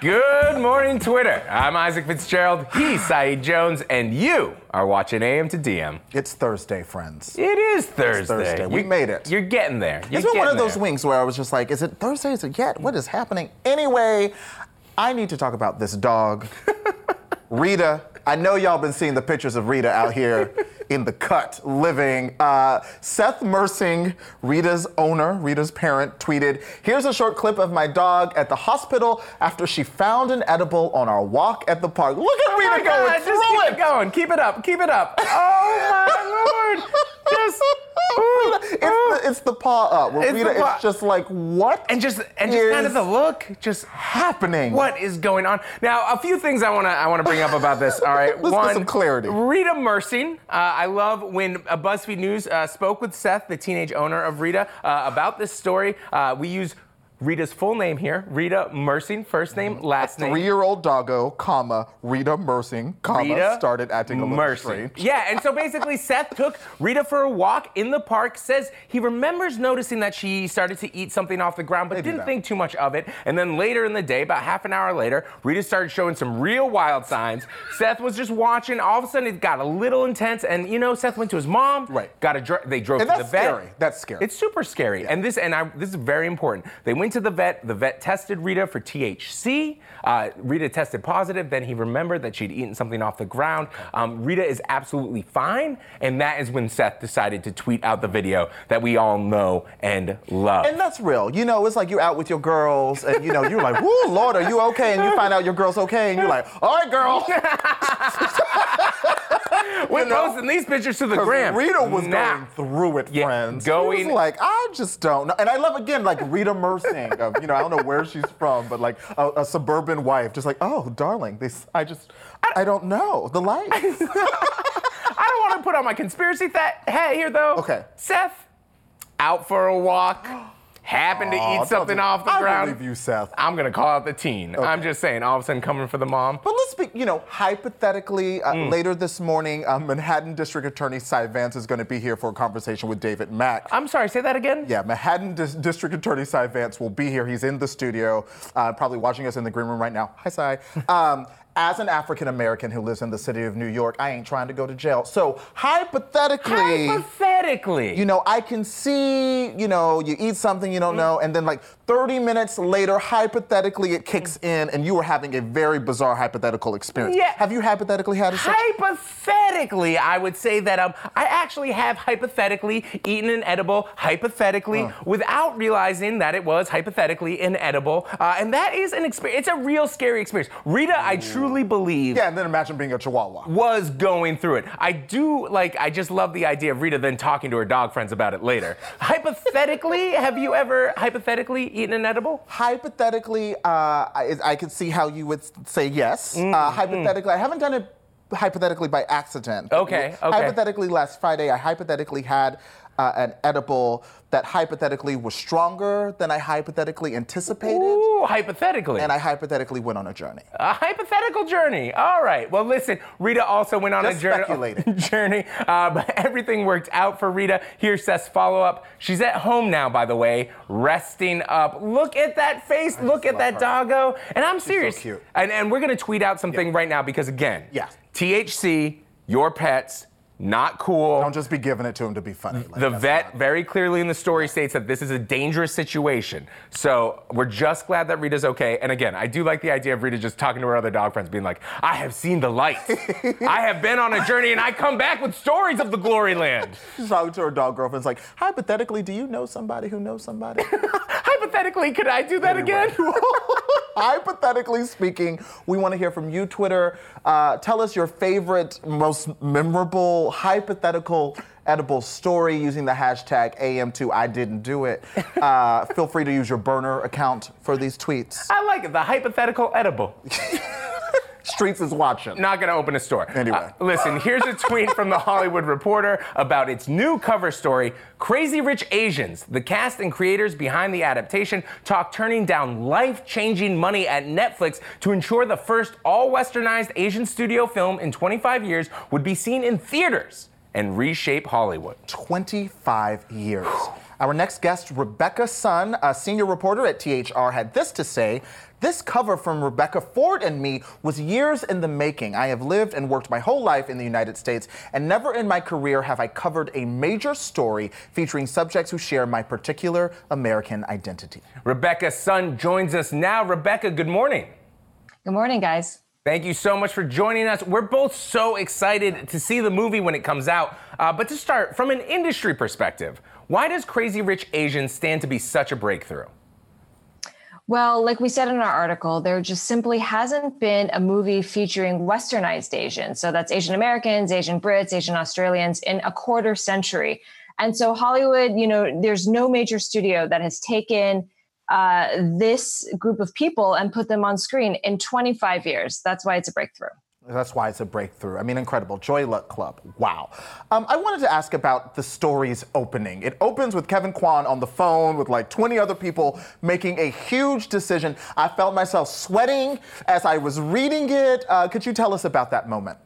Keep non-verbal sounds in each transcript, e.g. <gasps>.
Good morning, Twitter. I'm Isaac Fitzgerald. He's Saeed Jones, and you are watching AM to DM. It's Thursday, friends. It is Thursday. Thursday. We made it. You're getting there. You're It's been one of those there. weeks where I was just like, is it Thursday? Is it yet? What is happening? Anyway, I need to talk about this dog. <laughs> Rita. I know y'all been seeing the pictures of Rita out here <laughs> in the cut living. Uh, Seth Mersing, Rita's owner, Rita's parent, tweeted, Here's a short clip of my dog at the hospital after she found an edible on our walk at the park. Look at Oh Rita my going God, just keep it. it going. Keep it up. Keep it up. <laughs> Oh my lord. Just <laughs> it's, the, it's the paw up. It's Rita, paw- it's just like, what? and just and just kind of the look, just happening. what is going on? Now, a few things I want to I want to bring up about this. All right, <laughs> Let's get some clarity. Rita Mersing. Uh, I love when uh, BuzzFeed News uh, spoke with Seth, the teenage owner of Rita, uh, about this story. Uh, we use Rita's full name here: Rita Mersing, first name, mm-hmm. last name. Three-year-old doggo, comma, Rita Mersing, comma, Rita started acting a little strange. Yeah, and so basically, <laughs> Seth took Rita for a walk in the park. Says he remembers noticing that she started to eat something off the ground, but They didn't think too much of it. And then later in the day, about half an hour later, Rita started showing some real wild signs. Seth was just watching. All of a sudden, it got a little intense, and you know, Seth went to his mom. Right. Got a. dr- They drove And to the vet. That's scary. That's scary. It's super scary. And this, and I, this is very important. They went to the vet. The vet tested Rita for THC. Uh, Rita tested positive. Then he remembered that she'd eaten something off the ground. Um, Rita is absolutely fine. And that is when Seth decided to tweet out the video that we all know and love. And that's real. You know, it's like you're out with your girls and, you know, you're like, whoo, Lord, are you okay? And you find out your girl's okay and you're like, all right, girl. <laughs> <laughs> We're know, posting these pictures to the gram. Rita was Now- going through it, Yeah, friends. going- She was like, I just don't know. And I love again, like Rita Mersing, of, you know, I don't know where she's from, but like a, a suburban wife, just like, oh, darling, this, I just, I don't know the life. <laughs> I don't want to put on my conspiracy hat here, though. Okay. Seth, out for a walk, <gasps> happened to eat something off the I ground. believe you, Seth. I'm gonna call out the teen. I'm just saying, all of a sudden coming for the mom. But let's be, you know, hypothetically, uh, Mm. later this morning, uh, Manhattan District Attorney Cy Vance is going to be here for a conversation with David Mack. I'm sorry, say that again? yeah, Manhattan Dis- District Attorney Cy Vance will be here. He's in the studio, uh, probably watching us in the green room right now. Hi, Cy. <laughs> Um, as an African American who lives in the city of New York, I ain't trying to go to jail. So hypothetically, Hypothetically. you know, I can see, you know, you eat something you don't mm. know, and then like 30 minutes later, hypothetically, it kicks in, and you are having a very bizarre hypothetical experience. Yeah. Have you hypothetically had a such? Hypothetically, I would say that um, I actually have hypothetically eaten an edible, hypothetically, without realizing that it was hypothetically inedible. Uh, and that is an experience, it's a real scary experience. Rita, I truly believe. Yeah, and then imagine being a chihuahua. was going through it. I do like I just love the idea of Rita then talking to her dog friends about it later. <laughs> hypothetically, have you ever hypothetically eaten an edible? Hypothetically, uh, I, I could see how you would say yes. Mm-hmm. Uh, hypothetically, I haven't done it hypothetically by accident. Okay, okay. Hypothetically, last Friday, I hypothetically had uh, an edible that hypothetically was stronger than I hypothetically anticipated, Ooh, hypothetically. and I hypothetically went on a journey. A hypothetical journey. All right. Well, listen, Rita also went on Just a journey. <laughs> journey uh, but <laughs> everything worked out for Rita. Here's Seth's follow up. She's at home now, by the way, resting up. Look at that face. Look at that her. doggo. And I'm serious. So cute. And, and we're going to tweet out something right now because, again, Yeah. THC, your pets, not cool. Don't just be giving it to him to be funny. Like, The vet not- very clearly in the story states that this is a dangerous situation. So we're just glad that Rita's okay. And again, I do like the idea of Rita just talking to her other dog friends, being like, I have seen the light. <laughs> I have been on a journey and I come back with stories of the glory land. <laughs> She's talking to her dog girlfriend's like, hypothetically, do you know somebody who knows somebody? <laughs> Hypothetically, could I do that again? Hypothetically speaking, we want to hear from you, Twitter. Uh, tell us your favorite, most memorable, hypothetical edible story using the hashtag AM2 I didn't do it. Uh, feel free to use your burner account for these tweets. I like it. The hypothetical edible. <laughs> Streets is watching. Not going to open a store. Anyway. Uh, listen, here's a tweet from the Hollywood Reporter about its new cover story Crazy Rich Asians. The cast and creators behind the adaptation talk turning down life changing money at Netflix to ensure the first all westernized Asian studio film in 25 years would be seen in theaters and reshape Hollywood. 25 years. Our next guest, Rebecca Sun, a senior reporter at THR, had this to say. This cover from Rebecca Ford and me was years in the making. I have lived and worked my whole life in the United States, and never in my career have I covered a major story featuring subjects who share my particular American identity. Rebecca Sun joins us now. Rebecca, good morning. Good morning, guys. Thank you so much for joining us. We're both so excited to see the movie when it comes out. Uh, but to start, from an industry perspective, why does Crazy Rich Asians stand to be such a breakthrough? Well, like we said in our article, there just simply hasn't been a movie featuring westernized Asians. So that's Asian Americans, Asian Brits, Asian Australians in a quarter century. And so Hollywood, you know, there's no major studio that has taken uh, this group of people and put them on screen in 25 years. That's why it's a breakthrough. That's why it's a breakthrough. I mean, incredible. Joy Luck Club. Wow. Um, I wanted to ask about the story's opening. It opens with Kevin Kwan on the phone with like 20 other people making a huge decision. I felt myself sweating as I was reading it. Uh, could you tell us about that moment?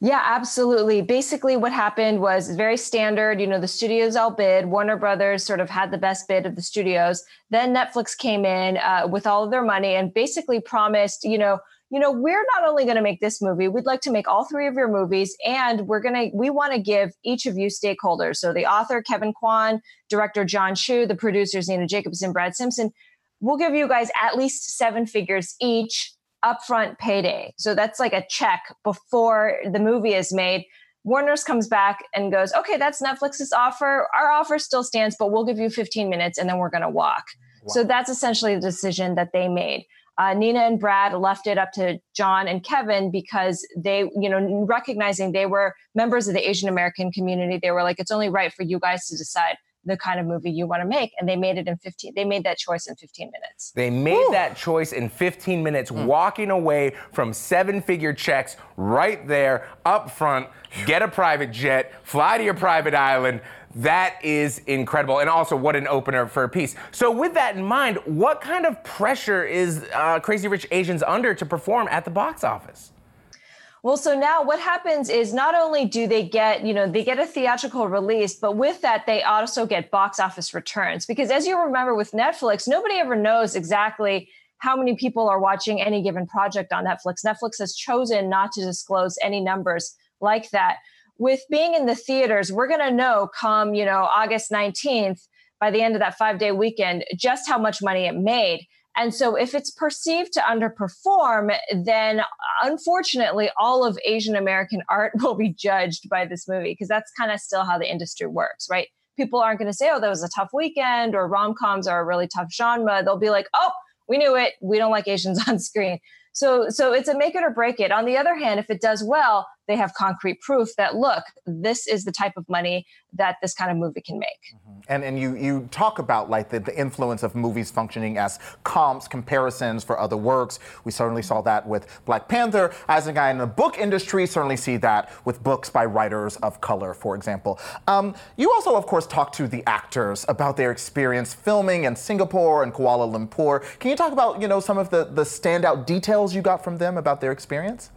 Yeah, absolutely. Basically, what happened was very standard. You know, the studios all bid. Warner Brothers sort of had the best bid of the studios. Then Netflix came in uh, with all of their money and basically promised, you know, you know, we're not only going to make this movie, we'd like to make all three of your movies, and we're going to, we want to give each of you stakeholders. So the author, Kevin Kwan, director, Jon Chu, the producers, Nina Jacobson, Brad Simpson, we'll give you guys at least seven figures each upfront payday. So that's like a check before the movie is made. Warner's comes back and goes, okay, that's Netflix's offer. Our offer still stands, but we'll give you 15 minutes and then we're going to walk. Wow. So that's essentially the decision that they made uh, Nina and Brad left it up to Jon and Kevin because they, you know, recognizing they were members of the Asian American community, they were like, it's only right for you guys to decide the kind of movie you want to make and they made it in 15 they made that choice in 15 minutes they made Ooh. that choice in 15 minutes mm. walking away from seven figure checks right there up front get a private jet fly to your private island that is incredible. And also, what an opener for a piece. So, with that in mind, what kind of pressure is uh, Crazy Rich Asians under to perform at the box office? Well, so now what happens is not only do they get, you know, they get a theatrical release, but with that, they also get box office returns. Because as you remember with Netflix, nobody ever knows exactly how many people are watching any given project on Netflix. Netflix has chosen not to disclose any numbers like that with being in the theaters, we're going to know come, you know, August 19th by the end of that five day weekend just how much money it made. And so, if it's perceived to underperform, then unfortunately, all of Asian American <laughs> art will be judged by this movie because that's kind of still how the industry works, right? People aren't going to say, oh, that was a tough weekend or rom coms are a really tough genre. They'll be like, oh, we knew it. We don't like Asians <laughs> on screen. So, so it's a make it or break it. On the other hand, if it does well, they have concrete proof that look, this is the type of money that this kind of movie can make. Mm-hmm. And and you you talk about like the, the influence of movies functioning as comps, comparisons for other works. We certainly saw that with Black Panther. As a guy in the book industry, certainly see that with books by writers of color, for example. Um, you also, of course, talk to the actors about their experience filming in Singapore and Kuala Lumpur. Can you talk about you know some of the the standout details you got from them about their experience?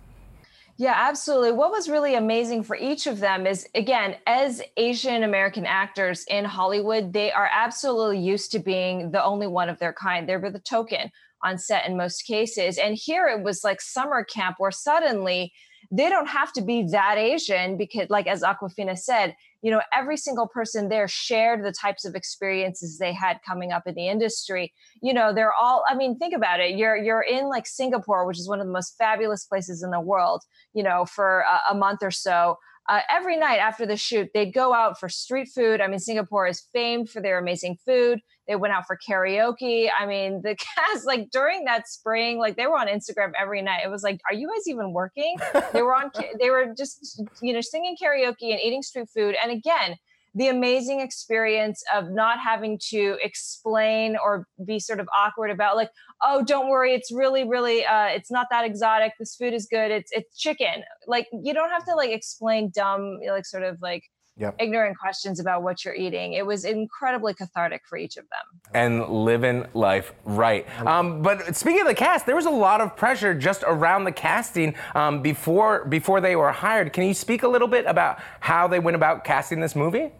Yeah, absolutely. What was really amazing for each of them is, again, as Asian American actors in Hollywood, they are absolutely used to being the only one of their kind. They're the token on set in most cases. And here it was like summer camp where suddenly they don't have to be that Asian because, like as Awkwafina said, you know, every single person there shared the types of experiences they had coming up in the industry. You know, they're all, I mean, think about it. You're you're in like Singapore, which is one of the most fabulous places in the world, you know, for a, a month or so uh, every night after the shoot, they'd go out for street food. I mean, Singapore is famed for their amazing food. They went out for karaoke. I mean, the <laughs> cast, like during that spring, like they were on Instagram every night. It was like, are you guys even working? <laughs> they were on, they were just, you know, singing karaoke and eating street food. And again, the amazing experience of not having to explain or be sort of awkward about like oh don't worry it's really really uh, it's not that exotic this food is good it's it's chicken like you don't have to like explain dumb like sort of like Yep. ignorant questions about what you're eating it was incredibly cathartic for each of them and living life right. Um, but speaking of the cast, there was a lot of pressure just around the casting um, before before they were hired. Can you speak a little bit about how they went about casting this movie?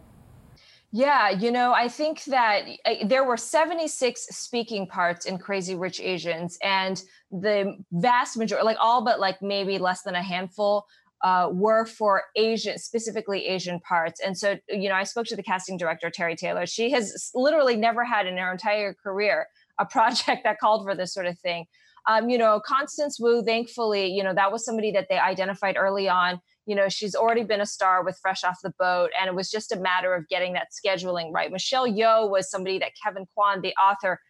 Yeah, you know, I think that uh, there were 76 speaking parts in Crazy Rich Asians, and the vast majority, like all but like maybe less than a handful, uh, were for Asian, specifically Asian parts. And so, you know, I spoke to the casting director, Terri Taylor. She has literally never had in her entire career a <laughs> project that called for this sort of thing. Um, you know, Constance Wu, thankfully, you know, that was somebody that they identified early on. You know, she's already been a star with Fresh Off the Boat, and it was just a matter of getting that scheduling right. Michelle Yeoh was somebody that Kevin Kwan, the author,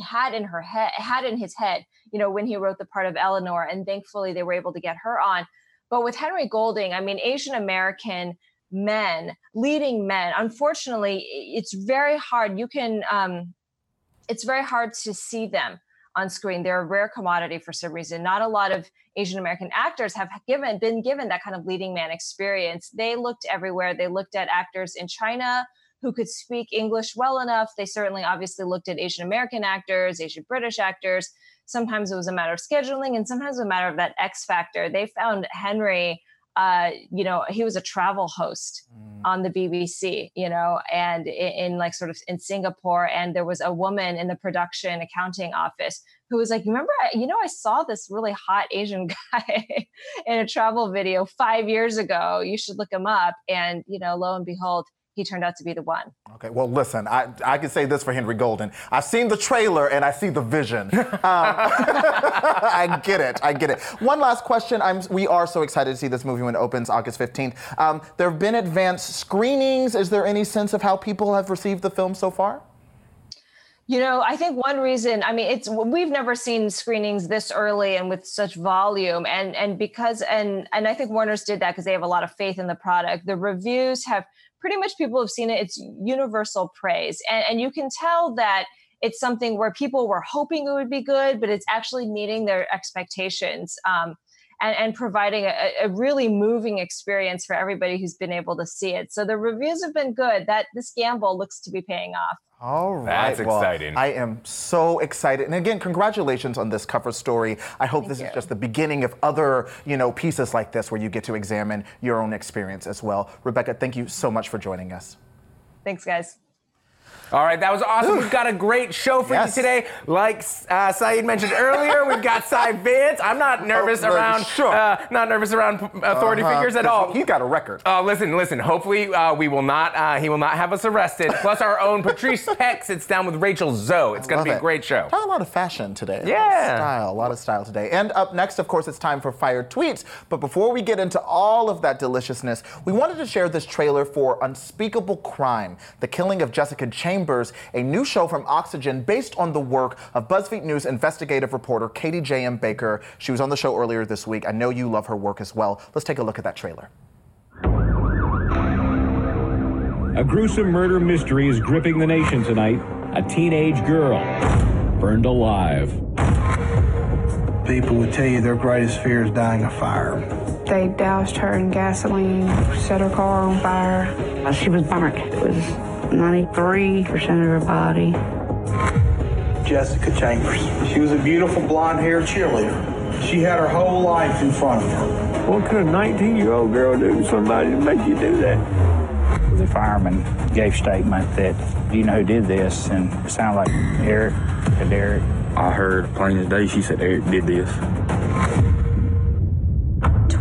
had in her head, had in his head, you know, when he wrote the part of Eleanor, and thankfully they were able to get her on. But with Henry Golding, I mean, Asian American men, leading men, unfortunately, it's very hard. You can, um, it's very hard to see them on screen. They're a rare commodity for some reason. Not a lot of Asian American actors have given been given that kind of leading man experience. They looked everywhere. They looked at actors in China who could speak English well enough. They certainly obviously looked at Asian American actors, Asian British actors. Sometimes it was a matter of scheduling and sometimes a matter of that X factor. They found Henry uh, you know, he was a travel host mm. on the BBC, you know, and in, in, like sort of in Singapore. And there was a woman in the production accounting office who was like, remember, I, you know, I saw this really hot Asian <laughs> guy in a travel video five years ago. You should look him up. And, you know, lo and behold, he turned out to be the one. Okay, well, listen, I, I can say this for Henry Golding. I've seen the trailer and I see the vision. Um, <laughs> <laughs> I get it. I get it. One last question. I'm, we are so excited to see this movie when it opens August 15th. Um, there have been advanced screenings. Is there any sense of how people have received the film so far? You know, I think one reason, I mean, it's we've never seen screenings this early and with such volume and and because and and I think Warner's did that because they have a lot of faith in the product. The reviews have pretty much people have seen it. It's universal praise. And, and you can tell that it's something where people were hoping it would be good, but it's actually meeting their expectations. Um, and, and, providing a, a, really moving experience for everybody who's been able to see it. So the reviews have been good. That this gamble looks to be paying off. All right. That's well, exciting. I am so excited. And again, congratulations on this cover story. I hope Thank this you. is just the beginning of other, you know, pieces like this where you get to examine your own experience as well. Rebecca, thank you so much for joining us. Thanks, guys. All right, that was awesome. We've got a great show for Yes. you today. Like uh, Saeed mentioned earlier, we've got <laughs> Cy Vance. I'm not nervous Oh, around sure. uh, not nervous around authority Uh-huh, figures at all. He's got a record. Oh, listen, listen. Hopefully, uh, we will not. Uh, he will not have us arrested. Plus, our own Patrice <laughs> Peck sits down with Rachel Zoe. It's going to be a great show. Talk a lot of fashion today. A Yeah. style, a lot of style today. And up next, of course, it's time for Fire Tweets. But before we get into all of that deliciousness, we wanted to share this trailer for Unspeakable Crime, The Killing of Jessica Chambers, a new show from Oxygen based on the work of BuzzFeed News investigative reporter Katie J.M. Baker. She was on the show earlier this week. I know you love her work as well. Let's take a look at that trailer. A gruesome murder mystery is gripping the nation tonight. A teenage girl burned alive. People would tell you their greatest fear is dying of fire. They doused her in gasoline, set her car on fire. She was burnt. It was 93% of her body. Jessica Chambers. She was a beautiful blonde haired cheerleader. She had her whole life in front of her. What could a 19 year old girl do to somebody to make you do that? The fireman gave statement that, do you know who did this? And it sounded like Eric and Derek. I heard plain as day she said Eric did this.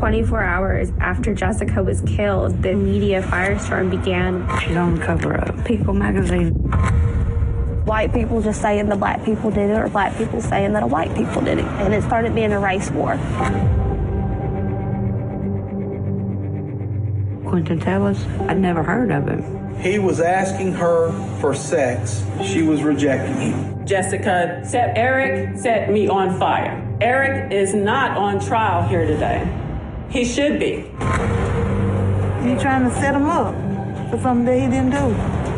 24 hours after Jessica was killed, the media firestorm began. She's on the cover of People magazine. White people just saying the black people did it, or black people saying that a white people did it. And it started being a race war. Quinton Tellis, I'd never heard of him. He was asking her for sex. She was rejecting him. Jessica set Eric set me on fire. Eric is not on trial here today. He should be. You trying to set him up? for something that he didn't do.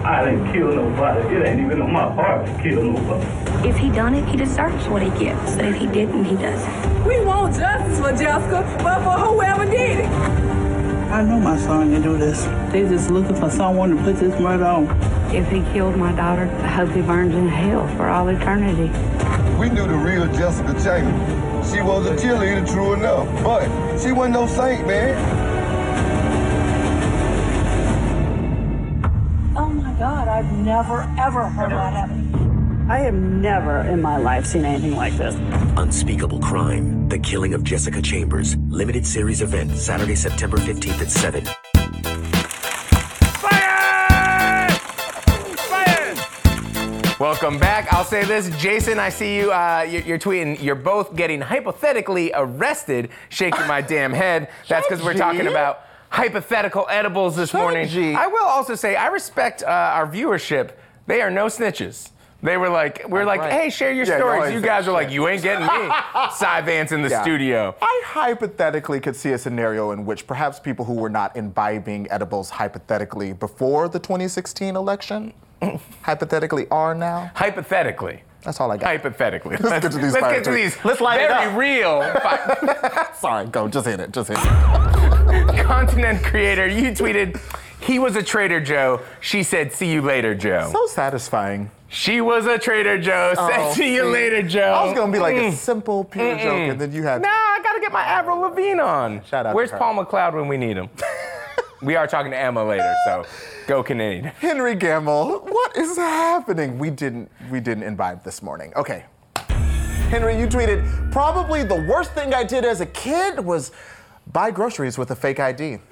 I didn't kill nobody. It ain't even on my heart to kill nobody. If he done it, he deserves what he gets. But if he didn't, he doesn't. We want justice for Jessica, but for whoever did it. I know my son can do this. They just looking for someone to put this murder on. If he killed my daughter, I hope he burns in hell for all eternity. We knew the real Jessica Chambers. She was a cheerleader, true enough, but she wasn't no saint, man. Oh my God, I've never ever heard of that happening. I have never in my life seen anything like this. Unspeakable Crime, The Killing of Jessica Chambers. Limited series event, Saturday, September 15th at 7. Welcome back. I'll say this, Jason. I see you. Uh, you're, you're tweeting. You're both getting hypothetically arrested. Shaking my damn head. That's because we're talking about hypothetical edibles this morning. I will also say I respect uh, our viewership. They are no snitches. They were like, we're like, right. hey, share your Yeah, stories. You guys are like, you ain't getting me. <laughs> <laughs> Cy Vance in the Yeah. studio. I hypothetically could see a scenario in which perhaps people who were not imbibing edibles hypothetically before the 2016 election <laughs> hypothetically are now. Hypothetically. That's all I got. Hypothetically. Let's get to these Let's get to these. Let's light it very up. real. Sorry, go. Just hit it. Just hit it. Continent creator, you tweeted, he was a Trader Joe. She said, see you later, Joe. So satisfying. She was a Trader Joe. <laughs> Oh, see you later, Joe. I was gonna be like a Mm. simple pure joke, and then you had. Nah, I gotta get my Avril Lavigne on. Shout out to Where's her. Paul McLeod when we need him? <laughs> we are talking to Emma later, so go Canadian. Henry Gamble, what is happening? We didn't we didn't imbibe this morning. Okay. Henry, you tweeted, probably the worst thing I did as a kid was buy groceries with a fake ID. <laughs>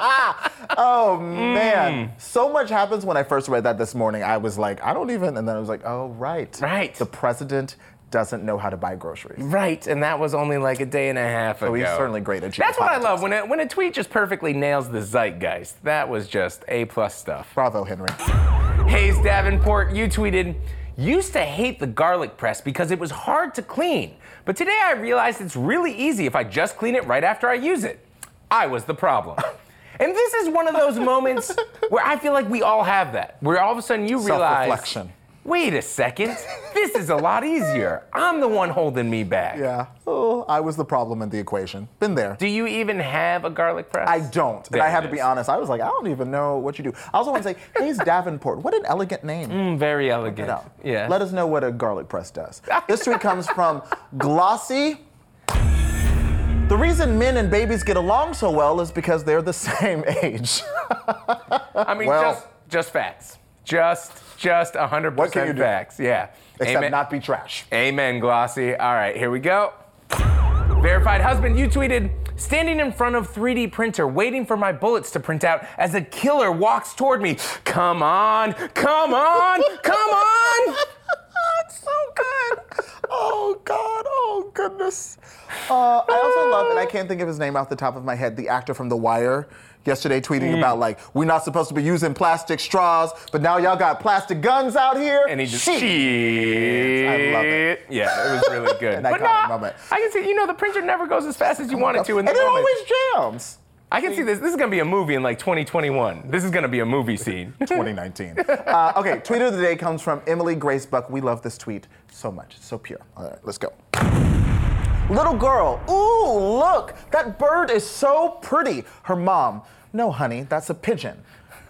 <laughs> oh man. So much happens when I first read that this morning. I was like, I don't even and then I was like, oh right. Right. The president doesn't know how to buy groceries. Right, and that was only like a day and a half ago. So he's certainly great at That's what I love when a, when a tweet just perfectly nails the zeitgeist. That was just a plus stuff. Bravo, Henry. Hayes Davenport, you tweeted, used to hate the garlic press because it was hard to clean. But today I realized it's really easy if I just clean it right after I use it. I was the problem. <laughs> And this is one of those moments where I feel like we all have that, where all of a sudden you realize, Self-reflection. wait a second, this is a lot easier. I'm the one holding me back. Yeah. Oh, I was the problem in the equation. Been there. Do you even have a garlic press? I don't. And There I had it to be is. honest. I was like, I don't even know what you do. I also want to say, Hayes Davenport, what an elegant name. Mm, very elegant. Yeah. Let us know what a garlic press does. <laughs> This tweet comes from Glossy. The reason men and babies get along so well is because they're the <laughs> same age. I mean, Well- just just facts. Just just 100% What can you do? facts. Yeah. Except Amen. not be trash. Amen, Glossy. All right, here we go. Verified husband, you tweeted, standing in front of 3D printer, waiting for my bullets to print out as a killer walks toward me. Come on, come on, come on. <laughs> So good. Oh God. Oh goodness. Uh, I also love, and I can't think of his name off the top of my head, the actor from The Wire. Yesterday, tweeting Mm. about like we're not supposed to be using plastic straws, but now y'all got plastic guns out here. And he just Shit. I love it. Yeah, it was really good. <laughs> An but iconic moment. I can see, you know, the printer never goes as fast as you want it to in the and it always jams. I can see this. This is gonna be a movie in like 2021. This is gonna be a movie scene. <laughs> 2019. uh, okay, tweet of the day comes from Emily Grace Buck. We love this tweet so much. It's so pure. All right, let's go. Little girl, ooh, look, that bird is so pretty. Her mom, no, honey, that's a pigeon.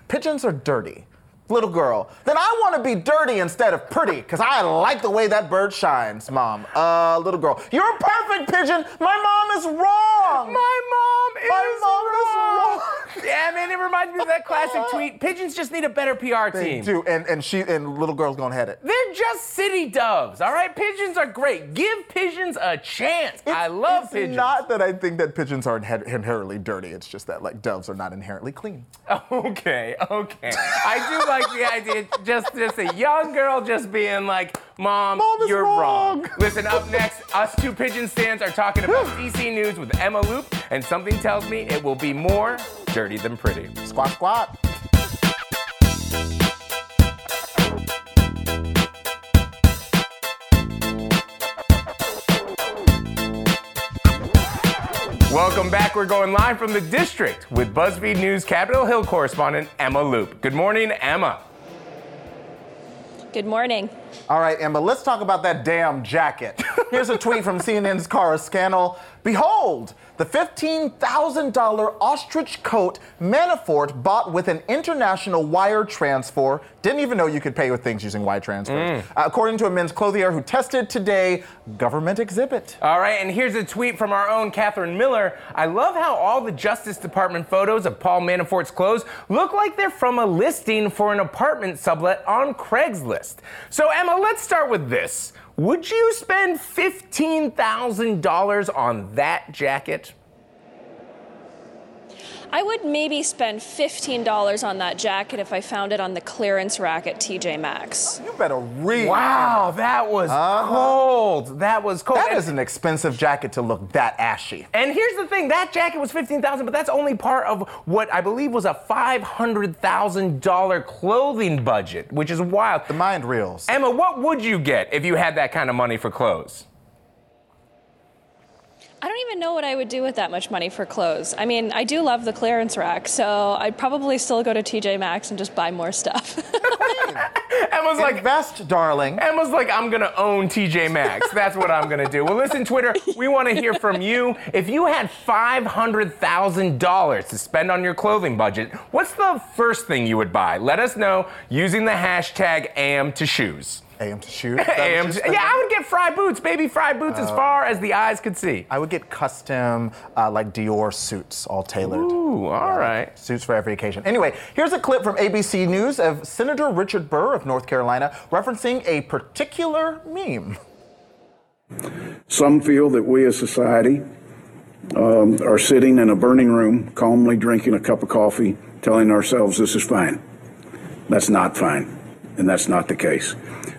Pigeons are dirty. Little girl, then I want to be dirty instead of pretty, because I like the way that bird shines, mom. Uh, little girl, you're a perfect pigeon. My mom is wrong. My mom is My mom is wrong. <laughs> Yeah, man, it reminds me of that classic <laughs> tweet. Pigeons just need a better PR They team. do, and, and she and little girl's gonna head it. They're just city doves, all right? Pigeons are great. Give pigeons a chance. I love it's pigeons. not that I think that pigeons are inhe- inherently dirty. It's just that like doves are not inherently clean. <laughs> Okay, okay. I do like the idea, just just a young girl just being like, "Mom, Mom you're wrong." Listen, up next, us two pigeon stands are talking about <sighs> DC news with Emma Loop, and something tells me it will be more dirty than pretty. Squat, squat. Welcome back. We're going live from the district with BuzzFeed News Capitol Hill correspondent Emma Loop. Good morning, Emma. Good morning. All right, Emma, let's talk about that damn jacket. <laughs> Here's a tweet from CNN's Kara Scannell. Behold, the $15,000 ostrich coat Manafort bought with an international wire transfer. Didn't even know you could pay with things using wire transfers. Uh, according to a men's clothier who tested today, government exhibit. All right, and here's a tweet from our own Katherine Miller. I love how all the Justice Department photos of Paul Manafort's clothes look like they're from a listing for an apartment sublet on Craigslist. So, Emma, let's start with this. Would you spend $15,000 on that jacket? I would maybe spend $15 on that jacket if I found it on the clearance rack at TJ Maxx. You better read. Wow, that was uh-huh. cold. That was cold. That And- is an expensive jacket to look that ashy. And here's the thing: that jacket was 15,000, but that's only part of what I believe was a five hundred thousand dollar clothing budget, which is wild. The mind reels. Emma, what would you get if you had that kind of money for clothes? I don't even know what I would do with that much money for clothes. I mean, I do love the clearance rack, so I'd probably still go to TJ Maxx and just buy more stuff. <laughs> Emma's like, best, darling. Emma's like, I'm gonna own TJ Maxx. That's what I'm gonna do. Well, listen, Twitter, we want to hear from you. If you had five hundred thousand dollars to spend on your clothing budget, what's the first thing you would buy? Let us know using the hashtag AM to shoes. AM to shoes. <laughs> Is that what AM to- saying? yeah, I would get Frye boots, baby, Frye boots as Uh, far as the eyes could see. I would get custom, uh, like Dior suits, all tailored. Ooh, all right. Suits for every occasion. Anyway, here's a clip from ABC News of Senator Richard Burr of North Carolina referencing a particular meme. Some feel that we as society um, are sitting in a burning room, calmly drinking a cup of coffee, telling ourselves this is fine. That's not fine, and that's not the case.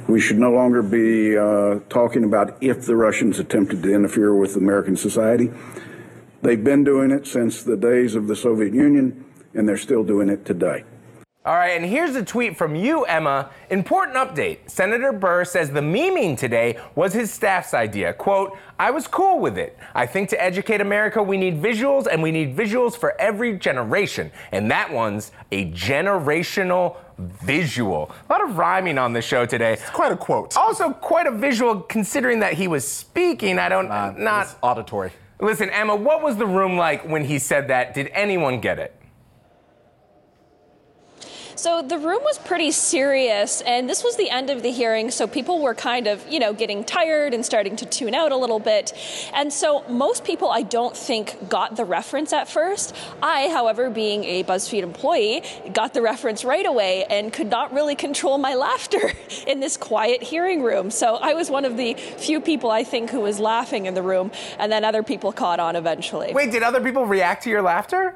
We should no longer be uh, talking about if the Russians attempted to interfere with American society. They've been doing it since the days of the Soviet Union, and they're still doing it today. All right, and here's a tweet from you, Emma. Important update. Senator Burr says the memeing today was his staff's idea. Quote, I was cool with it. I think to educate America, we need visuals, and we need visuals for every generation. And that one's a generational visual. A lot of rhyming on the show today. It's quite a quote. Also, quite a visual considering that he was speaking. I don't, not auditory. Listen, Emma, what was the room like when he said that? Did anyone get it? So the room was pretty serious, and this was the end of the hearing, so people were kind of, you know, getting tired and starting to tune out a little bit. And so most people, I don't think, got the reference at first. I, however, being a BuzzFeed employee, got the reference right away and could not really control my laughter <laughs> in this quiet hearing room. So I was one of the few people, I think, who was laughing in the room, and then other people caught on eventually. Wait, did other people react to your laughter?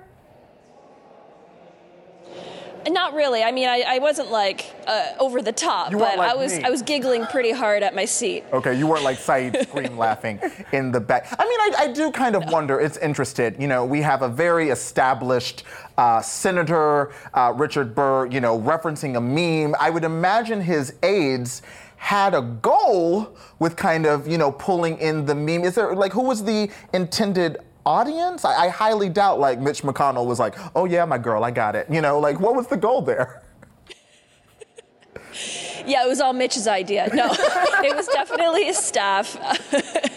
Not really. I mean, I, I wasn't like uh, over the top, You but like I was me. I was giggling pretty hard at my seat. Okay, you weren't like Saeed scream laughing <laughs> in the back. I mean, I, I do kind of wonder, it's interested. You know, we have a very established uh, Senator uh, Richard Burr, you know, referencing a meme. I would imagine his aides had a goal with kind of, you know, pulling in the meme. Is there, like, who was the intended audience? I, I highly doubt, like, Mitch McConnell was like, oh, yeah, my girl, I got it. You know, like, what was the goal there? <laughs> Yeah, it was all Mitch's idea. No, <laughs> it was definitely his staff. <laughs>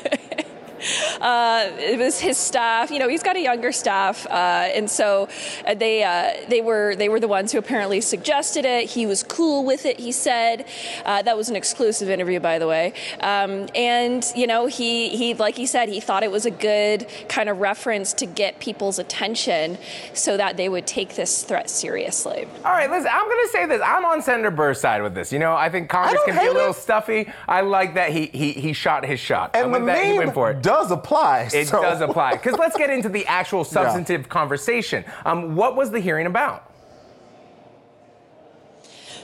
Uh, it was his staff. You know, he's got a younger staff, uh, and so uh, they uh, they were they were the ones who apparently suggested it. He was cool with it. He said uh, that was an exclusive interview, by the way. Um, and you know, he he like he said, he thought it was a good kind of reference to get people's attention, so that they would take this threat seriously. All right, listen, I'm going to say this. I'm on Senator Burr's side with this. You know, I think Congress don't can be a little it. stuffy. I like that he he, he shot his shot. And I'm the with that. He went for it. does apply. It so- does apply. Because let's get into the actual <laughs> substantive conversation. Um, what was the hearing about?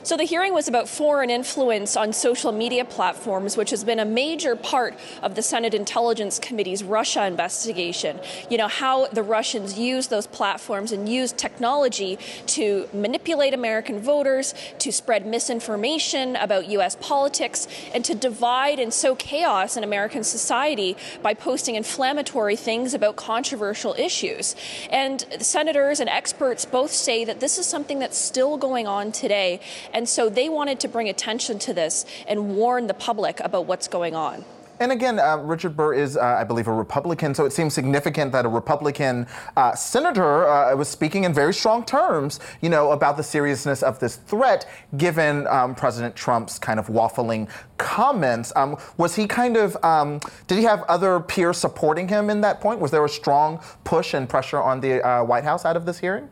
So the hearing was about foreign influence on social media platforms, which has been a major part of the Senate Intelligence Committee's Russia investigation. You know, how the Russians use those platforms and use technology to manipulate American voters, to spread misinformation about U.S. politics, and to divide and sow chaos in American society by posting inflammatory things about controversial issues. And senators and experts both say that this is something that's still going on today. And so they wanted to bring attention to this and warn the public about what's going on. And again, uh, Richard Burr is, uh, I believe, a Republican, so it seems significant that a Republican uh, senator uh, was speaking in very strong terms, you know, about the seriousness of this threat, given um, President Trump's kind of waffling comments. Um, was he kind of, um, did he have other peers supporting him in that point? Was there a strong push and pressure on the uh, White House out of this hearing?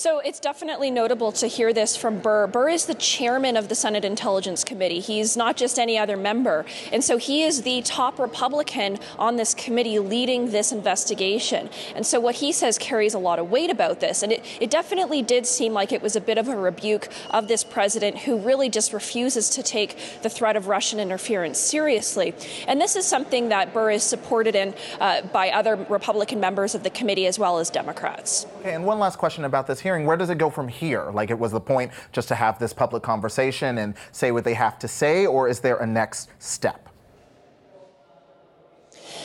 So it's definitely notable to hear this from Burr. Burr is the chairman of the Senate Intelligence Committee. He's not just any other member. And so he is the top Republican on this committee leading this investigation. And so what he says carries a lot of weight about this. And it, it definitely did seem like it was a bit of a rebuke of this president who really just refuses to take the threat of Russian interference seriously. And this is something that Burr is supported in uh, by other Republican members of the committee as well as Democrats. Okay, and one last question about this hearing. Where does it go from here? Like, it was the point just to have this public conversation and say what they have to say, or is there a next step?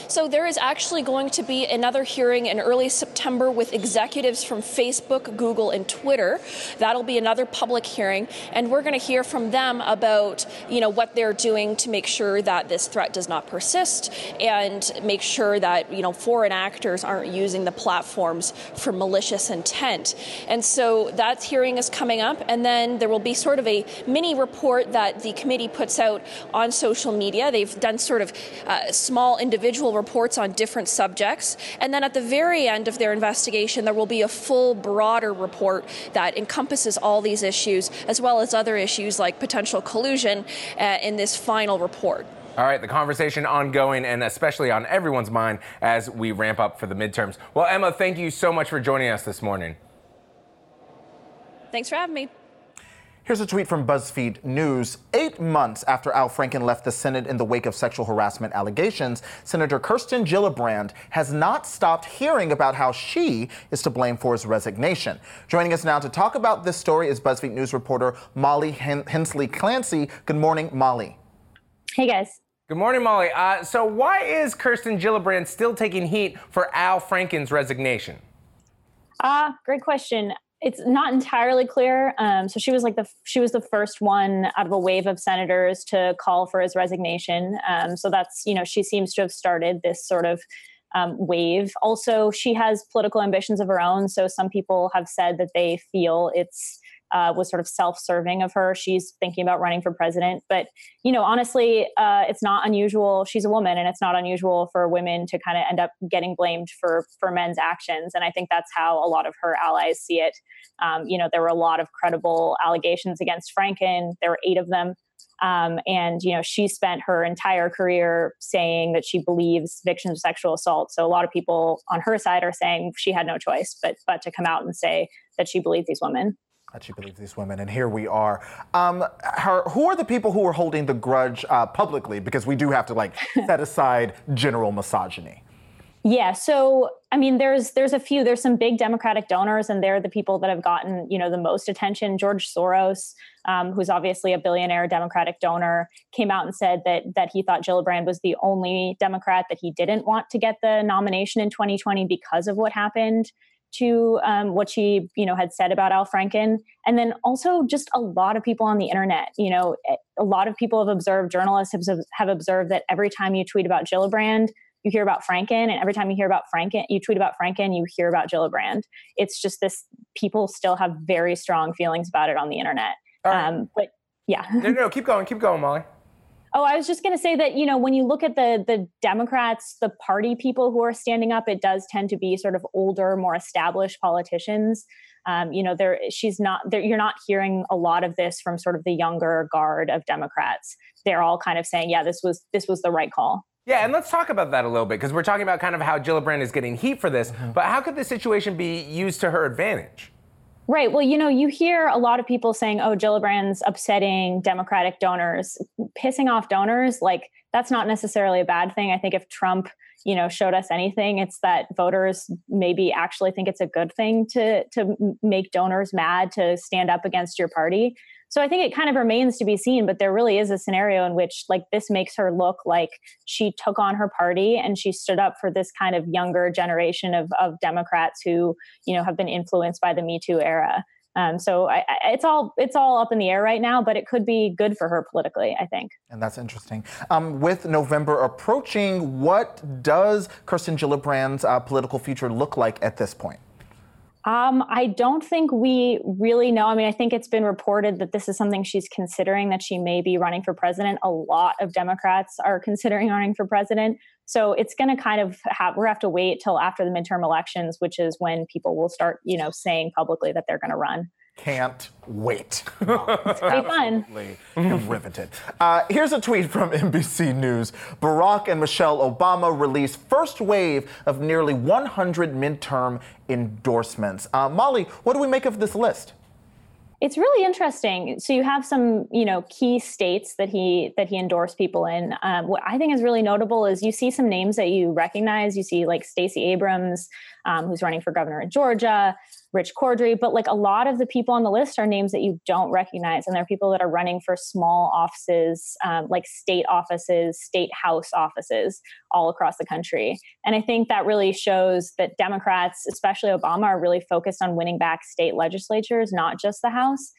So there is actually going to be another hearing in early September with executives from Facebook, Google, and Twitter. That'll be another public hearing, and we're going to hear from them about you know what they're doing to make sure that this threat does not persist and make sure that you know foreign actors aren't using the platforms for malicious intent. And so that hearing is coming up, and then there will be sort of a mini report that the committee puts out on social media. They've done sort of uh, small individual reports on different subjects. And then at the very end of their investigation, there will be a full, broader report that encompasses all these issues, as well as other issues like potential collusion uh, in this final report. All right, the conversation ongoing and especially on everyone's mind as we ramp up for the midterms. Well, Emma, thank you so much for joining us this morning. Thanks for having me. Here's a tweet from BuzzFeed News. Eight months after Al Franken left the Senate in the wake of sexual harassment allegations, Senator Kirsten Gillibrand has not stopped hearing about how she is to blame for his resignation. Joining us now to talk about this story is BuzzFeed News reporter Molly Hensley Clancy. Good morning, Molly. Hey, guys. Good morning, Molly. Uh, so, why is Kirsten Gillibrand still taking heat for Al Franken's resignation? Ah, uh, great question it's not entirely clear. Um, so she was like the she was the first one out of a wave of senators to call for his resignation. Um, so that's you know she seems to have started this sort of um, wave. Also, she has political ambitions of her own. So some people have said that they feel it's uh, was sort of self-serving of her. She's thinking about running for president, but you know, honestly, uh, it's not unusual. She's a woman, and it's not unusual for women to kind of end up getting blamed for for men's actions. And I think that's how a lot of her allies see it. Um, you know, there were a lot of credible allegations against Franken. There were eight of them. Um, and you know she spent her entire career saying that she believes victims of sexual assault so a lot of people on her side are saying she had no choice but but to come out and say that she believed these women that she believes these women, and here we are. Um, her, who are the people who are holding the grudge uh, publicly? Because we do have to like <laughs> set aside general misogyny. Yeah, so I mean, there's there's a few. There's some big Democratic donors, and they're the people that have gotten you know the most attention. George Soros, um, who's obviously a billionaire Democratic donor, came out and said that that he thought Gillibrand was the only Democrat that he didn't want to get the nomination in 2020 because of what happened to um, what she you know had said about Al Franken, and then also just a lot of people on the internet. You know, a lot of people have observed, journalists have, have observed that every time you tweet about Gillibrand, you hear about Franken, and every time you hear about Franken, you tweet about Franken, you hear about Gillibrand. It's just this people still have very strong feelings about it on the internet. Right. Um, but yeah, no, no, keep going, keep going, Molly. Oh, I was just going to say that you know when you look at the the Democrats, the party people who are standing up, it does tend to be sort of older, more established politicians. Um, you know, there she's not there. You're not hearing a lot of this from sort of the younger guard of Democrats. They're all kind of saying, "Yeah, this was this was the right call." Yeah, and let's talk about that a little bit because we're talking about kind of how Gillibrand is getting heat for this. Mm-hmm. But how could this situation be used to her advantage? Right. Well, you know, you hear a lot of people saying, oh, Gillibrand's upsetting Democratic donors, pissing off donors. Like, that's not necessarily a bad thing. I think if Trump, you know, showed us anything, it's that voters maybe actually think it's a good thing to to make donors mad to stand up against your party. So I think it kind of remains to be seen, but there really is a scenario in which like this makes her look like she took on her party and she stood up for this kind of younger generation of, of Democrats who, you know, have been influenced by the Me Too era. Um, so I, I, it's all it's all up in the air right now, but it could be good for her politically, I think. And that's interesting. Um, with November approaching, what does Kirsten Gillibrand's uh, political future look like at this point? Um, I don't think we really know. I mean, I think it's been reported that this is something she's considering that she may be running for president. A lot of Democrats are <laughs> considering running for president. So it's going to kind of have, we're have to wait till after the midterm elections, which is when people will start, you know, saying publicly that they're going to run. Can't wait. <laughs> it's pretty fun. riveted. Uh, here's a tweet from <laughs> NBC News. Barack and Michelle Obama released first wave of nearly 100 midterm endorsements. Uh, Molly, what do we make of this list? It's really interesting. So you have some, you know, key states that he that he endorsed people in. Um, what I think is really notable is you see some names that you recognize. You see like Stacey Abrams, um, who's running for governor in Georgia. Rich Cordray, but like a lot of the people on the list are names that you don't recognize. And they're people that are running for small offices, um, like state offices, state house offices all across the country. And I think that really shows that Democrats, especially Obama, are really focused on winning back state legislatures, not just the House.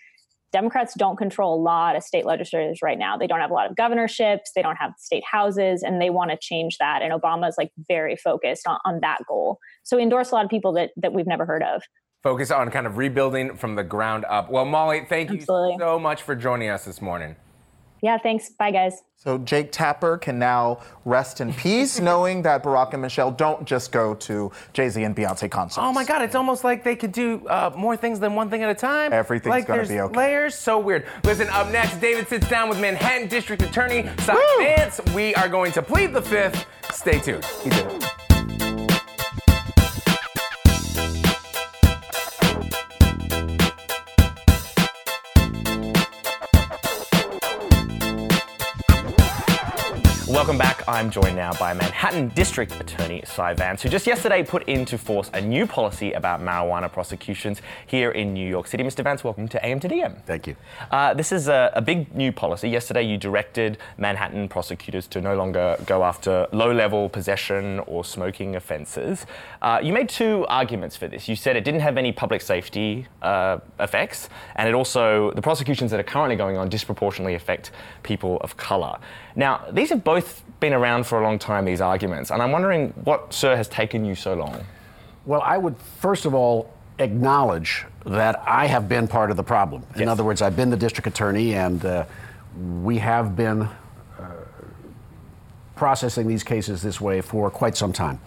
Democrats don't control a lot of state legislatures right now. They don't have a lot of governorships, they don't have state houses, and they want to change that. And Obama is like very focused on, on that goal. So he endorsed a lot of people that, that we've never heard of focus on kind of rebuilding from the ground up. Well, Molly, thank Absolutely. you so much for joining us this morning. Yeah, thanks. Bye, guys. So Jake Tapper can now rest in peace, <laughs> knowing that Barack and Michelle don't just go to Jay Z and Beyonce concerts. Oh my God, it's almost like they could do uh, more things than one thing at a time. Everything's like gonna be okay. Layers, so weird. Listen, up next, David sits down with Manhattan District Attorney Cy Vance. We are going to plead the fifth. Stay tuned. Welcome back. I'm joined now by Manhattan District Attorney Cy Vance, who just yesterday put into force a new policy about marijuana prosecutions here in New York City. Mr. Vance, welcome to AM to DM. Thank you. Uh, this is a, a, big new policy. Yesterday, you directed Manhattan prosecutors to no longer go after low level possession or smoking offenses. Uh, you made two arguments for this. You said it didn't have any public safety uh, effects, and it also, the prosecutions that are currently going on disproportionately affect people of color. Now, these have both been around for a long time, these arguments, and I'm wondering what, sir, has taken you so long? Well, I would first of all acknowledge that I have been part of the problem. In yes. other words, I've been the district attorney, and uh, we have been uh, processing these cases this way for quite some time.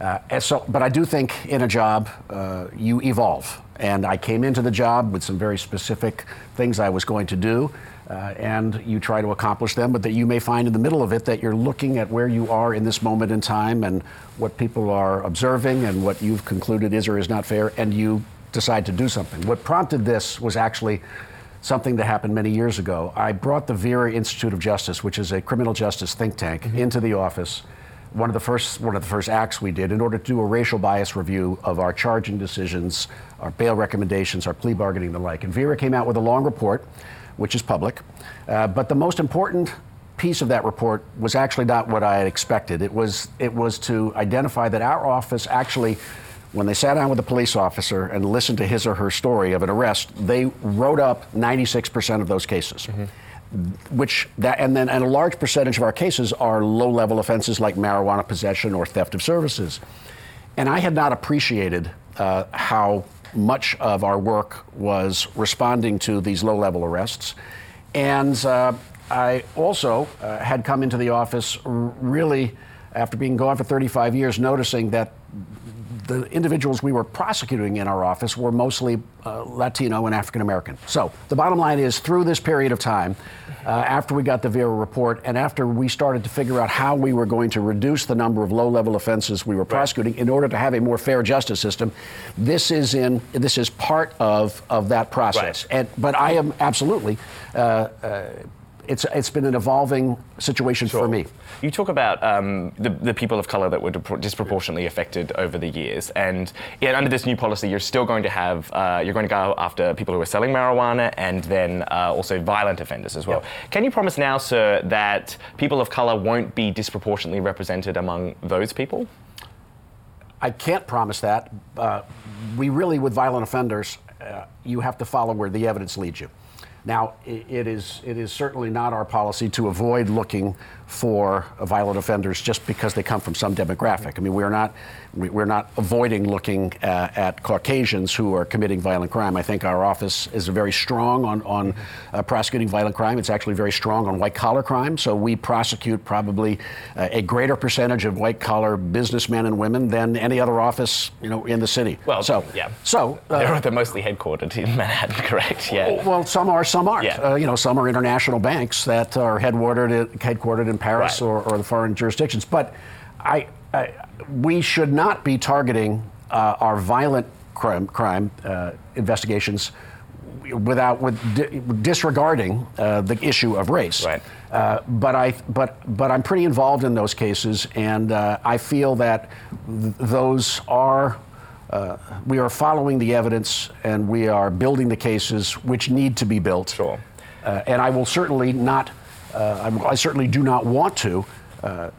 Uh, so, but I do think in a job, uh, you evolve. And I came into the job with some very specific things I was going to do uh, and you try to accomplish them, but that you may find in the middle of it that you're looking at where you are in this moment in time and what people are observing and what you've concluded is or is not fair, and you decide to do something. What prompted this was actually something that happened many years ago. I brought the Vera Institute of Justice, which is a criminal justice think tank, mm-hmm. into the office. One of the first one of the first acts we did in order to do a racial bias review of our charging decisions, our bail recommendations, our plea bargaining, and the like. And Vera came out with a long report which is public. Uh, but the most important piece of that report was actually not what I had expected. It was it was to identify that our office actually when they sat down with a police officer and listened to his or her story of an arrest, they wrote up 96% of those cases. Mm-hmm. Which that and then and a large percentage of our cases are low-level offenses like marijuana possession or theft of services. And I had not appreciated uh, how much of our work was responding to these low level arrests. And uh, I also uh, had come into the office really, after being gone for 35 years, noticing that the individuals we were prosecuting in our office were mostly uh, Latino and African American. So the bottom line is, through this period of time, uh, after we got the Vera report and after we started to figure out how we were going to reduce the number of low-level offenses we were prosecuting in order to have a more fair justice system, this is in this is part of of that process. And but I am absolutely. Uh, uh, it's, it's been an evolving situation for me. You talk about um, the, the people of color that were disproportionately affected over the years, and yet under this new policy, you're still going to have uh, you're going to go after people who are selling marijuana and then uh, also violent offenders as well. Can you promise now, sir, that people of color won't be disproportionately represented among those people? I can't promise that. Uh, we really, with violent offenders, uh, you have to follow where the evidence leads you. Now, it is, it is certainly not our policy to avoid looking for violent offenders just because they come from some demographic. I mean, we're not, we- we're not avoiding looking uh, at Caucasians who are committing violent crime. I think our office is very strong on, on uh, prosecuting violent crime. It's actually very strong on white collar crime. So we prosecute probably uh, a greater percentage of white collar businessmen and women than any other office, you know, in the city. Well, so yeah. So uh, they're, they're mostly headquartered in Manhattan, <laughs> correct? Yeah. well, some are, some aren't. Yeah. Uh, you know, some are international banks that are headquartered headquartered in Paris Right. or, or the foreign jurisdictions. But I, I we should not be targeting uh, our violent crime crime uh, investigations without with di- disregarding uh, the issue of race. Right. Uh, but I but but I'm pretty involved in those cases, and uh, I feel that th- those are. Uh, we are following the evidence and we are building the cases which need to be built. Sure. Uh, and I will certainly not, I certainly do not want to uh,